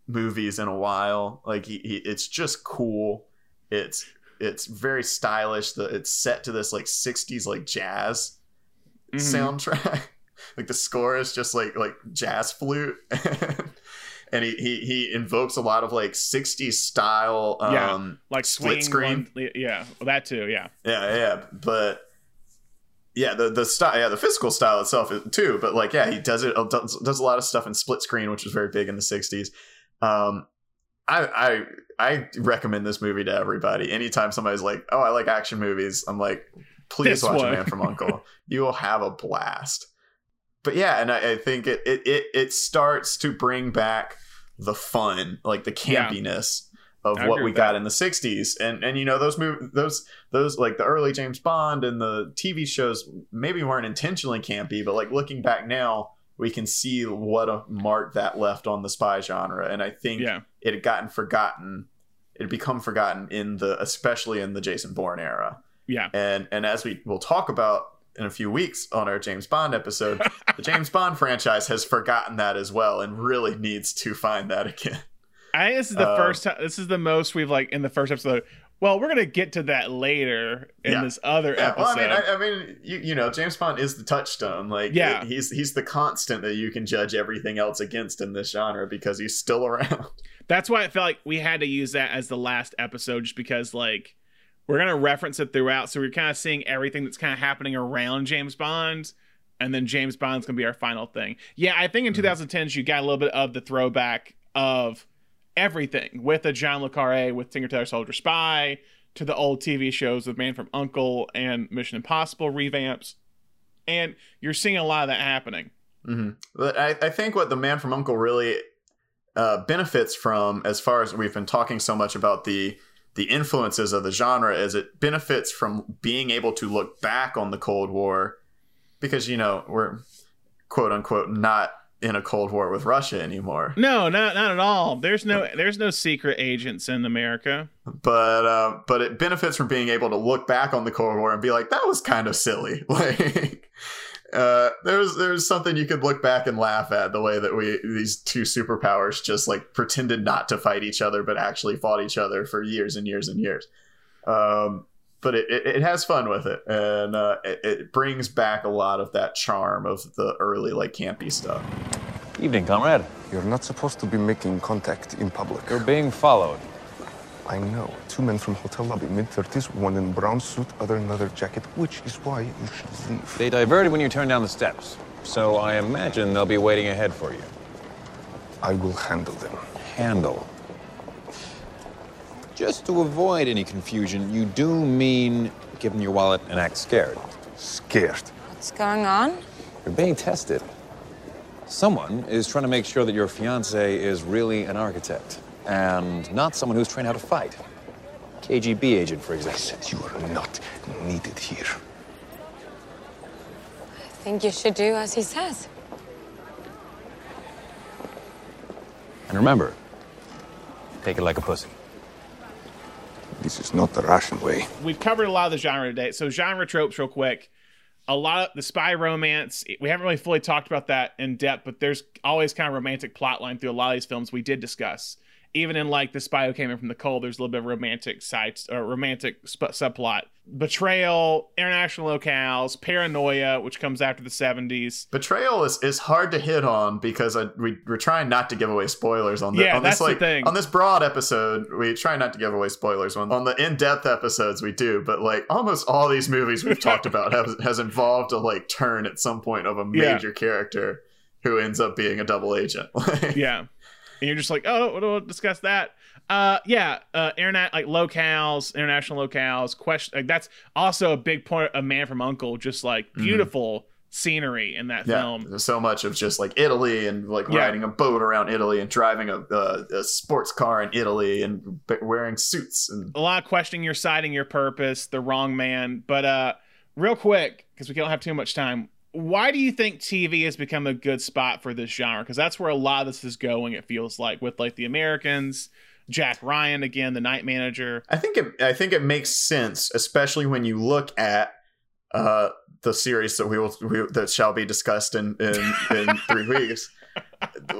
movies in a while. Like he, he, it's just cool. It's, it's very stylish. The, it's set to this like '60s like jazz Mhm. soundtrack. like the score is just like like jazz flute. And he, he he invokes a lot of like 60s style um yeah. Like split screen. one- yeah. Well, that too. Yeah. Yeah, yeah, but yeah, the the style, yeah, the physical style itself is, too. But like, yeah, he does it does, does a lot of stuff in split screen, which was very big in the '60s. Um, I I I recommend this movie to everybody. Anytime somebody's like, "Oh, I like action movies," I'm like, "Please This watch one. A Man from Uncle. you will have a blast." But yeah, and I, I think it, it it it starts to bring back the fun, like the Yeah. campiness of I what we got that. in the 60s and and you know those move those those like the early James Bond and the TV shows maybe weren't intentionally campy but like looking back now we can see what a mark that left on the spy genre and I think Yeah. it had gotten forgotten it had become forgotten in the especially in the Jason Bourne era Yeah. and and as we will talk about in a few weeks on our James Bond episode the James Bond franchise has forgotten that as well and really needs to find that again I think this is the Uh, first time. This is the most we've like in the first episode. Well, we're gonna get to that later in Yeah. this other Yeah, well, episode. I mean, I, I mean, you, you know, James Bond is the touchstone. Like, Yeah. it- he's he's the constant that you can judge everything else against in this genre because he's still around. That's why I felt like we had to use that as the last episode, just because like we're gonna reference it throughout, so we're kind of seeing everything that's kind of happening around James Bond, and then James Bond's gonna be our final thing. Yeah, I think in 2010s you got a little bit of the throwback of everything with a John le Carre, with Tinker Tailor Soldier Spy, to the old TV shows with Man from U.N.C.L.E. and Mission Impossible revamps, and you're seeing a lot of that happening. Mm-hmm. But I, I think what the Man from U.N.C.L.E. really uh, benefits from, as far as we've been talking so much about the the influences of the genre, is it benefits from being able to look back on the Cold War, because you know we're quote unquote not in a Cold War with Russia anymore. No, not not at all. There's no there's no secret agents in America. But uh, but it benefits from being able to look back on the Cold War and be like, that was kind of silly. Like uh, there's there's something you could look back and laugh at the way that we these two superpowers just like pretended not to fight each other, but actually fought each other for years and years and years. Um, but it, it, it has fun with it, and uh, it, it brings back a lot of that charm of the early like campy stuff. Evening, comrade. You're not supposed to be making contact in public. You're being followed. I know. Two men from hotel lobby, mid 30s, one in brown suit, other in leather jacket, which is why you should leave. They diverted when you turned down the steps, so I imagine they'll be waiting ahead for you. I will handle them. Handle. Just to avoid any confusion, you do mean give them your wallet and act scared. Scared? What's going on? You're being tested. Someone is trying to make sure that your fiance is really an architect and not someone who's trained how to fight. KGB agent, for example. I you are not needed here. I think you should do as he says. And remember, take it like a pussy. This is not the Russian way. We've covered a lot of the genre today. So genre tropes, real quick. A lot of the spy romance. We haven't really fully talked about that in depth, but there's always kind of romantic plot line through a lot of these films we did discuss even in like the spy who came in from the cold, there's a little bit of romantic sites or romantic sp- subplot. Betrayal, international locales, paranoia, which comes after the 70s. Betrayal is, is hard to hit on because I, we, we're trying not to give away spoilers on, the, yeah, on that's this like the thing. on this broad episode. We try not to give away spoilers on on the in depth episodes we do, but like almost all these movies we've talked about have, has involved a like turn at some point of a major Yeah. character who ends up being a double agent. yeah. And you're just like, oh, we'll discuss that. Uh, yeah, uh, internet like locales, international locales. Question like that's also a big point of Man from Uncle. Just like Mhm. beautiful scenery in that yeah, film. there's so much of just like Italy and like Yeah. riding a boat around Italy and driving a, a, a sports car in Italy and wearing suits and A lot of questioning your side and your purpose, the wrong man. But uh, real quick, because we don't have too much time. Why do you think TV has become a good spot for this genre? Because that's where a lot of this is going. It feels like with like the Americans, Jack Ryan again, the Night Manager. I think it I think it makes sense, especially when you look at uh, the series that we will we, that shall be discussed in in, in three weeks.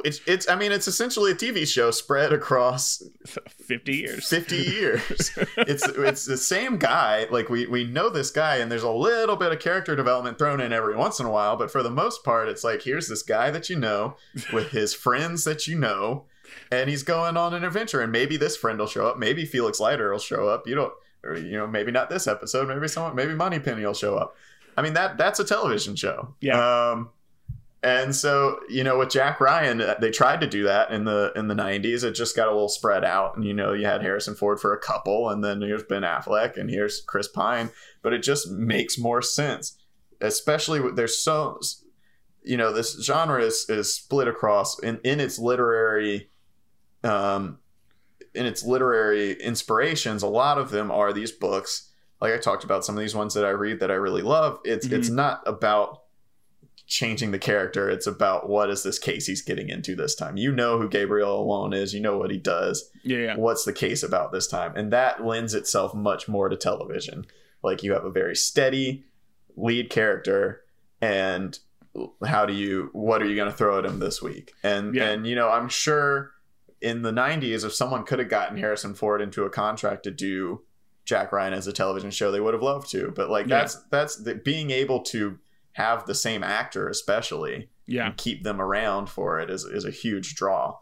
It's it's I mean it's essentially a TV show spread across 50 years. 50 years. it's it's the same guy. Like we we know this guy and there's a little bit of character development thrown in every once in a while, but for the most part it's like here's this guy that you know with his friends that you know and he's going on an adventure and maybe this friend will show up, maybe Felix Leiter will show up. You don't or you know maybe not this episode, maybe someone maybe Moneypenny will show up. I mean that that's a television show. Yeah. Um and so, you know, with Jack Ryan, uh, they tried to do that in the in the '90s. It just got a little spread out, and you know, you had Harrison Ford for a couple, and then here's Ben Affleck, and here's Chris Pine. But it just makes more sense, especially with there's so, you know, this genre is is split across in in its literary, um, in its literary inspirations. A lot of them are these books. Like I talked about, some of these ones that I read that I really love. It's it's Mhm. not about changing the character. It's about what is this case he's getting into this time. You know who Gabriel Allon is. You know what he does. Yeah. What's the case about this time? And that lends itself much more to television. Like you have a very steady lead character and how do you what are you going to throw at him this week? And Yeah. and you know, I'm sure in the 90s if someone could have gotten Harrison Ford into a contract to do Jack Ryan as a television show, they would have loved to. But like Yeah. that's that's the, being able to have the same actor especially Yeah. and keep them around for it is, is a huge draw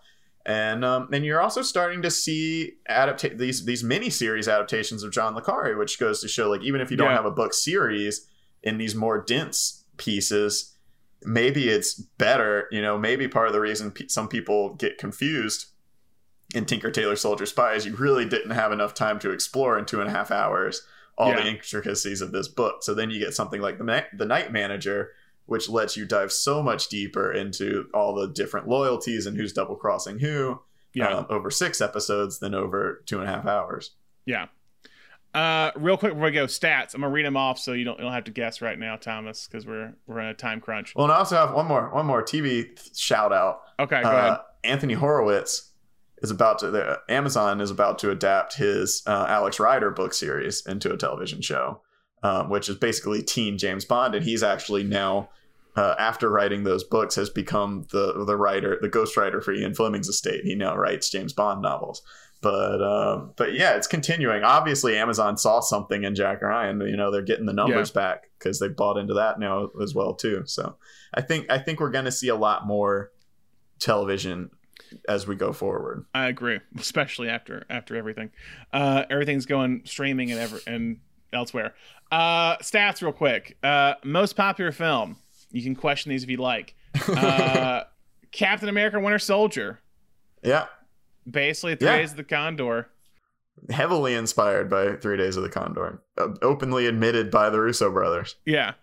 and um, and you're also starting to see adapta- these these mini series adaptations of John le Carre, which goes to show like even if you don't Yeah. have a book series in these more dense pieces, maybe it's better. You know, maybe part of the reason pe- some people get confused in Tinker Tailor Soldier Spy is you really didn't have enough time to explore in two and a half hours all the intricacies of this book. So then you get something like the the Night Manager, which lets you dive so much deeper into all the different loyalties and who's double crossing who. Yeah. um, over six episodes than over two and a half hours. Yeah. Uh, real quick before we go, stats. I'm gonna read them off so you don't you don't have to guess right now, Thomas, because we're we're in a time crunch. Well, and I also have one more one more TV th- shout out. Okay, go Uh, ahead. Anthony Horowitz is about to the Amazon is about to adapt his uh, Alex Rider book series into a television show, um, which is basically teen James Bond, and he's actually now. Uh, after writing those books, has become the the writer, the ghostwriter for Ian Fleming's estate. He now writes James Bond novels. But um, but yeah, it's continuing. Obviously, Amazon saw something in Jack Ryan. You know, they're getting the numbers back because they bought into that now as well too. So I think I think we're going to see a lot more television as we go forward. I agree, especially after after everything. Uh, everything's going streaming and ever and elsewhere. Uh, stats real quick. Uh, most popular film. You can question these if you like. Uh, Captain America: Winter Soldier. Yeah, Basically, Three Yeah. Days of the Condor. heavily inspired by Three Days of the Condor, uh, openly admitted by the Russo brothers. Yeah.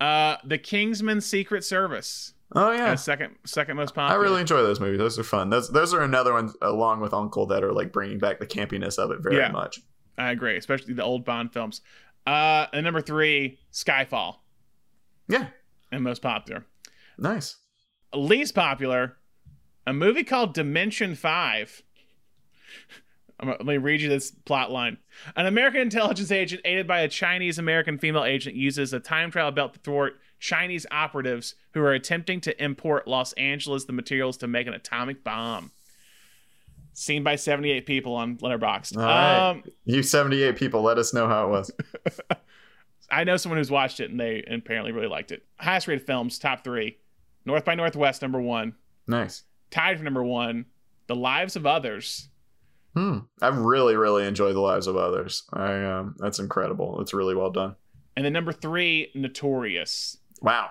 Uh, the Kingsman Secret Service. Oh yeah, second second most popular. I really enjoy those movies. Those are fun. Those those are another one along with U.N.C.L.E. that are like bringing back the campiness of it very Yeah. much. I agree, especially the old Bond films. Uh, and number three, Skyfall. Yeah. And most popular. Nice. Least popular, a movie called Dimension Five. Let me read you this plot line. An American intelligence agent aided by a Chinese American female agent uses a time travel belt to thwart Chinese operatives who are attempting to import Los Angeles the materials to make an atomic bomb. Seen by 78 people on Letterboxd. All right. Um, you 78 people, let us know how it was. I know someone who's watched it and they apparently really liked it. Highest rated films, top three. North by Northwest, number one. nice. Tied for number one. The Lives of Others. Hmm. I really, really enjoy the lives of others. I um, that's incredible. It's really well done. And then number three, Notorious. Wow.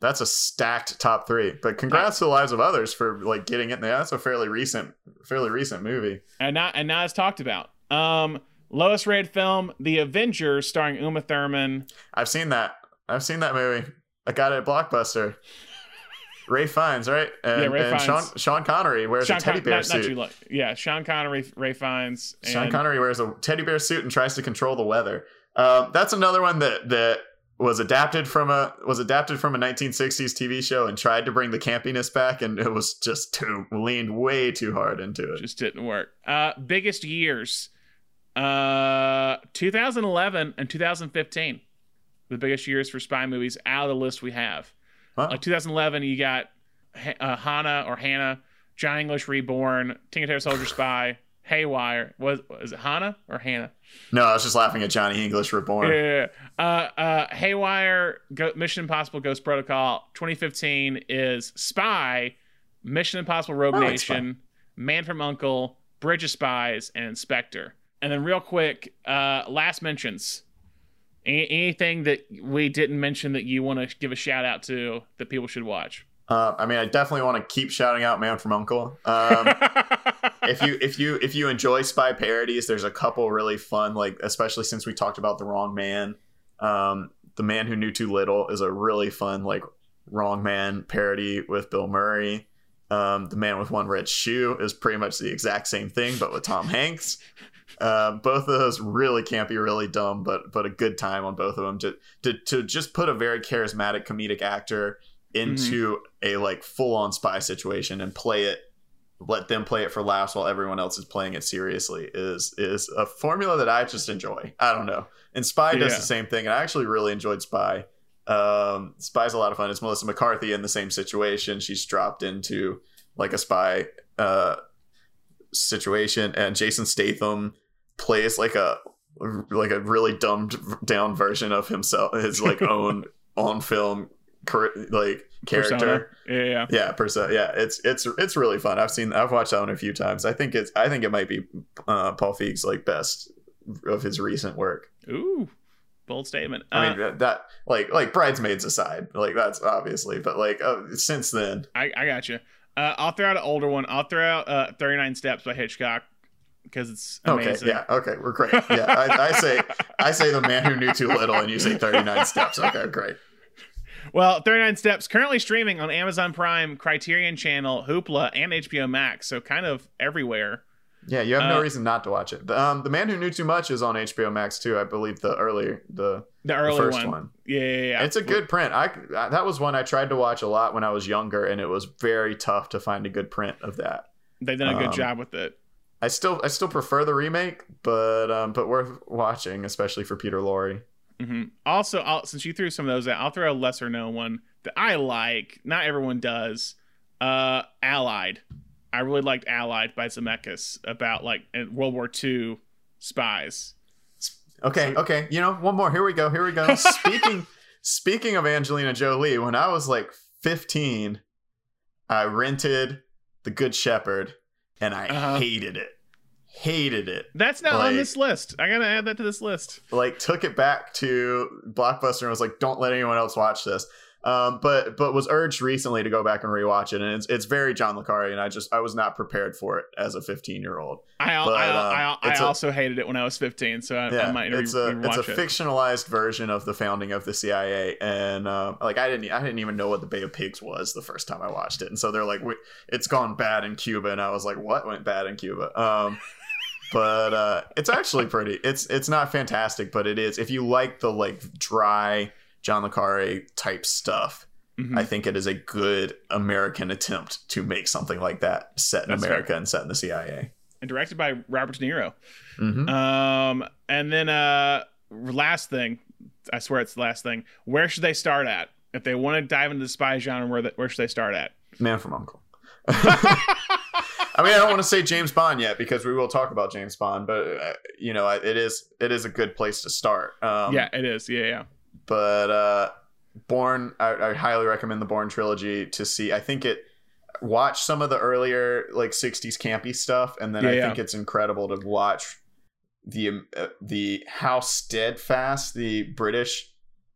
That's a stacked top three. But congrats to the lives of others for like getting it in there. That's a fairly recent, fairly recent movie. And not and not as talked about. Um, lowest rated film, The Avengers, starring Uma Thurman. I've seen that. I've seen that movie. I got it at Blockbuster. Ralph Fiennes, right? And, Yeah, Ray and Sean, Fiennes. Sean Connery wears Sean a teddy Con- bear not, suit. Yeah, Sean Connery, Ralph Fiennes. Sean Connery wears a teddy bear suit and tries to control the weather. Um, that's another one that that was adapted from a was adapted from a 1960s TV show and tried to bring the campiness back, and it was just too leaned way too hard into it. Just didn't work. Uh, biggest years, uh, 2011 and 2015, the biggest years for spy movies out of the list we have. Like 2011, you got uh, Hannah or Hannah, John English Reborn, Tinker Tailor Soldier Spy, Haywire. Was was it Hannah or Hannah? No, I was just laughing at Johnny English Reborn. Yeah. Uh, uh, Haywire, Go- Mission Impossible, Ghost Protocol. 2015 is Spy, Mission Impossible, Rogue like Nation, Man from Uncle, Bridge of Spies, and Inspector. And then, real quick, uh, last mentions. A- anything that we didn't mention that you want to give a shout out to that people should watch? Uh, I mean, I definitely want to keep shouting out "Man from Uncle." Um, if you if you if you enjoy spy parodies, there's a couple really fun, like especially since we talked about the Wrong Man. Um, the Man Who Knew Too Little is a really fun like Wrong Man parody with Bill Murray. Um, the Man with One Red Shoe is pretty much the exact same thing, but with Tom Hanks. Um, both of those really campy, really dumb, but but a good time on both of them. To to to just put a very charismatic comedic actor into a like full on spy situation and play it, let them play it for laughs while everyone else is playing it seriously is is a formula that I just enjoy. I don't know, and Spy does Yeah. the same thing, and I actually really enjoyed Spy. Um, Spy's a lot of fun. It's Melissa McCarthy in the same situation. She's dropped into like a spy uh situation and Jason Statham plays like a like a really dumbed down version of himself his like own on film like character Persona. Yeah, yeah. yeah percent yeah it's it's it's really fun i've seen i've watched that one a few times i think it's i think it might be uh paul feig's like best of his recent work Ooh, bold statement. i Uh, mean that, that like like bridesmaids aside like that's obviously but like uh, since then I, I got you. Uh, I'll throw out an older one. I'll throw out uh, 39 Steps by Hitchcock because it's amazing. Okay, yeah, okay, we're great. Yeah, I, I say I say the man who knew too little, and you say thirty nine steps. Okay, great. Well, 39 Steps currently streaming on Amazon Prime, Criterion Channel, Hoopla, and HBO Max, so kind of everywhere. Yeah, you have no Uh, reason not to watch it. The, um, the man who knew too much is on HBO Max too. I believe the earlier the The early first one. one. Yeah, yeah, yeah. It's a good print. I that was one I tried to watch a lot when I was younger, and it was very tough to find a good print of that. They've done a good Um, job with it. I still I still prefer the remake, but um, but worth watching, especially for Peter Lorre. Hmm Also, I'll, since you threw some of those out, I'll throw a lesser known one that I like. Not everyone does. Uh, Allied. I really liked Allied by Zemeckis about like in World War II spies. Okay, okay. You know, one more. Here we go. Here we go. Speaking speaking of Angelina Jolie, when I was like 15, I rented The Good Shepherd and I Uh-huh. hated it. Hated it. That's not on this list. I gotta add that to this list. Like took it back to Blockbuster and was like, "Don't let anyone else watch this." Um, but but was urged recently to go back and rewatch it, and it's it's very John le Carre, and I just I was not prepared for it as a 15 year old. I al- But, I, um, I, I a- also hated it when I was 15, so I, I might re- it's a it's a it. fictionalized version of the founding of the CIA, and um, like I didn't I didn't even know what the Bay of Pigs was the first time I watched it, and so they're like, "We- "It's gone bad in Cuba," and I was like, "What went bad in Cuba?" But uh, it's actually pretty. It's it's not fantastic, but it is. If you like the like dry John le Carre type stuff. Mhm. I think it is a good American attempt to make something like that set in That's America and set in the CIA. and directed by Robert De Niro. Mhm. Um, and then uh, last thing, I swear it's the last thing. Where should they start at if they want to dive into the spy genre? Where the, where should they start at? Man from Uncle. I mean, I don't want to say James Bond yet because we will talk about James Bond, but uh, you know, it is it is a good place to start. Um, yeah, it is. Yeah, yeah. but uh, Bourne, I, I highly recommend the Bourne trilogy to see. I think it watch some of the earlier like '60s campy stuff, and then Yeah, I yeah. think it's incredible to watch the um, uh, the how steadfast the British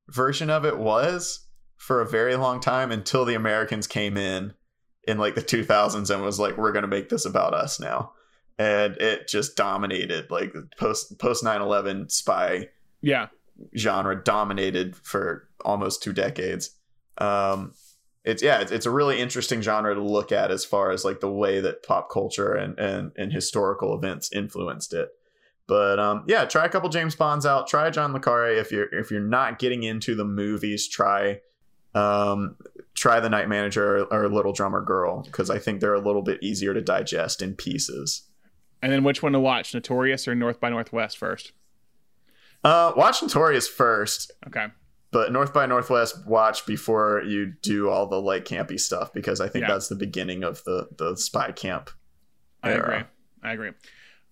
version of it was for a very long time until the Americans came in in like the 2000s and was like, we're gonna make this about us now, and it just dominated like post post 9/11 spy Yeah. genre dominated for almost two decades. Um, it's yeah, it's, it's a really interesting genre to look at as far as like the way that pop culture and and, and historical events influenced it. But um, yeah, try a couple James Bonds out. Try John le Carre if you're if you're not getting into the movies. Try um, try the Night Manager or, or Little Drummer Girl because I think they're a little bit easier to digest in pieces. And then which one to watch, Notorious or North by Northwest first? Uh, watch Notorious first. Okay. But North by Northwest, watch before you do all the like campy stuff because I think Yeah. that's the beginning of the the spy camp. I agree. I agree.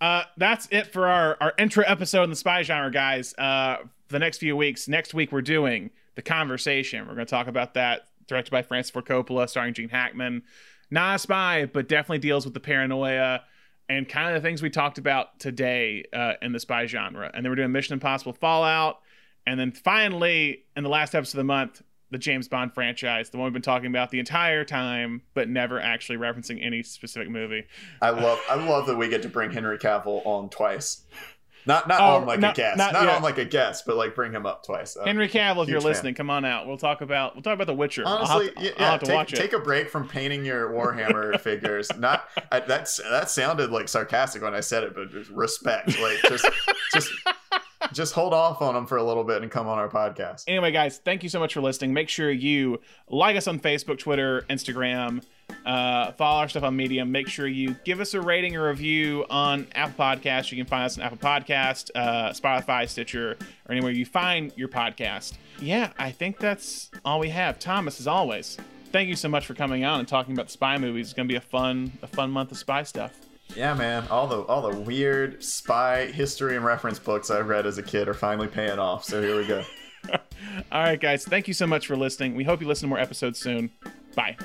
Uh, that's it for our, our intro episode in the spy genre, guys. Uh, the next few weeks, next week we're doing The Conversation. We're going to talk about that, directed by Francis Ford Coppola, starring Gene Hackman. Not a spy, but definitely deals with the paranoia and kind of the things we talked about today uh, in the spy genre. And then we're doing Mission Impossible Fallout. And then finally, in the last episode of the month, the James Bond franchise, the one we've been talking about the entire time, but never actually referencing any specific movie. I love I love that we get to bring Henry Cavill on twice. Not not Oh, on like not- a guest, not not, on like a guest, but like bring him up twice. Uh, Henry Cavill, if you're fan. listening, come on out. We'll talk about we'll talk about The Witcher. I'll have Honestly, yeah, I'll have to take, watch it. take a break from painting your Warhammer figures. Not I, that's that sounded like sarcastic when I said it, but respect. Like just just just hold off on them for a little bit and come on our podcast. Anyway, guys, thank you so much for listening. Make sure you like us on Facebook, Twitter, Instagram. Uh, follow our stuff on Medium. Make sure you give us a rating or review on Apple Podcasts. You can find us on Apple Podcast, uh, Spotify, Stitcher, or anywhere you find your podcast. Yeah, I think that's all we have. Thomas, as always, thank you so much for coming on and talking about the spy movies. It's gonna be a fun, a fun month of spy stuff. Yeah, man. All the all the weird spy history and reference books I read as a kid are finally paying off. So here we go. All right, guys, thank you so much for listening. We hope you listen to more episodes soon. Bye.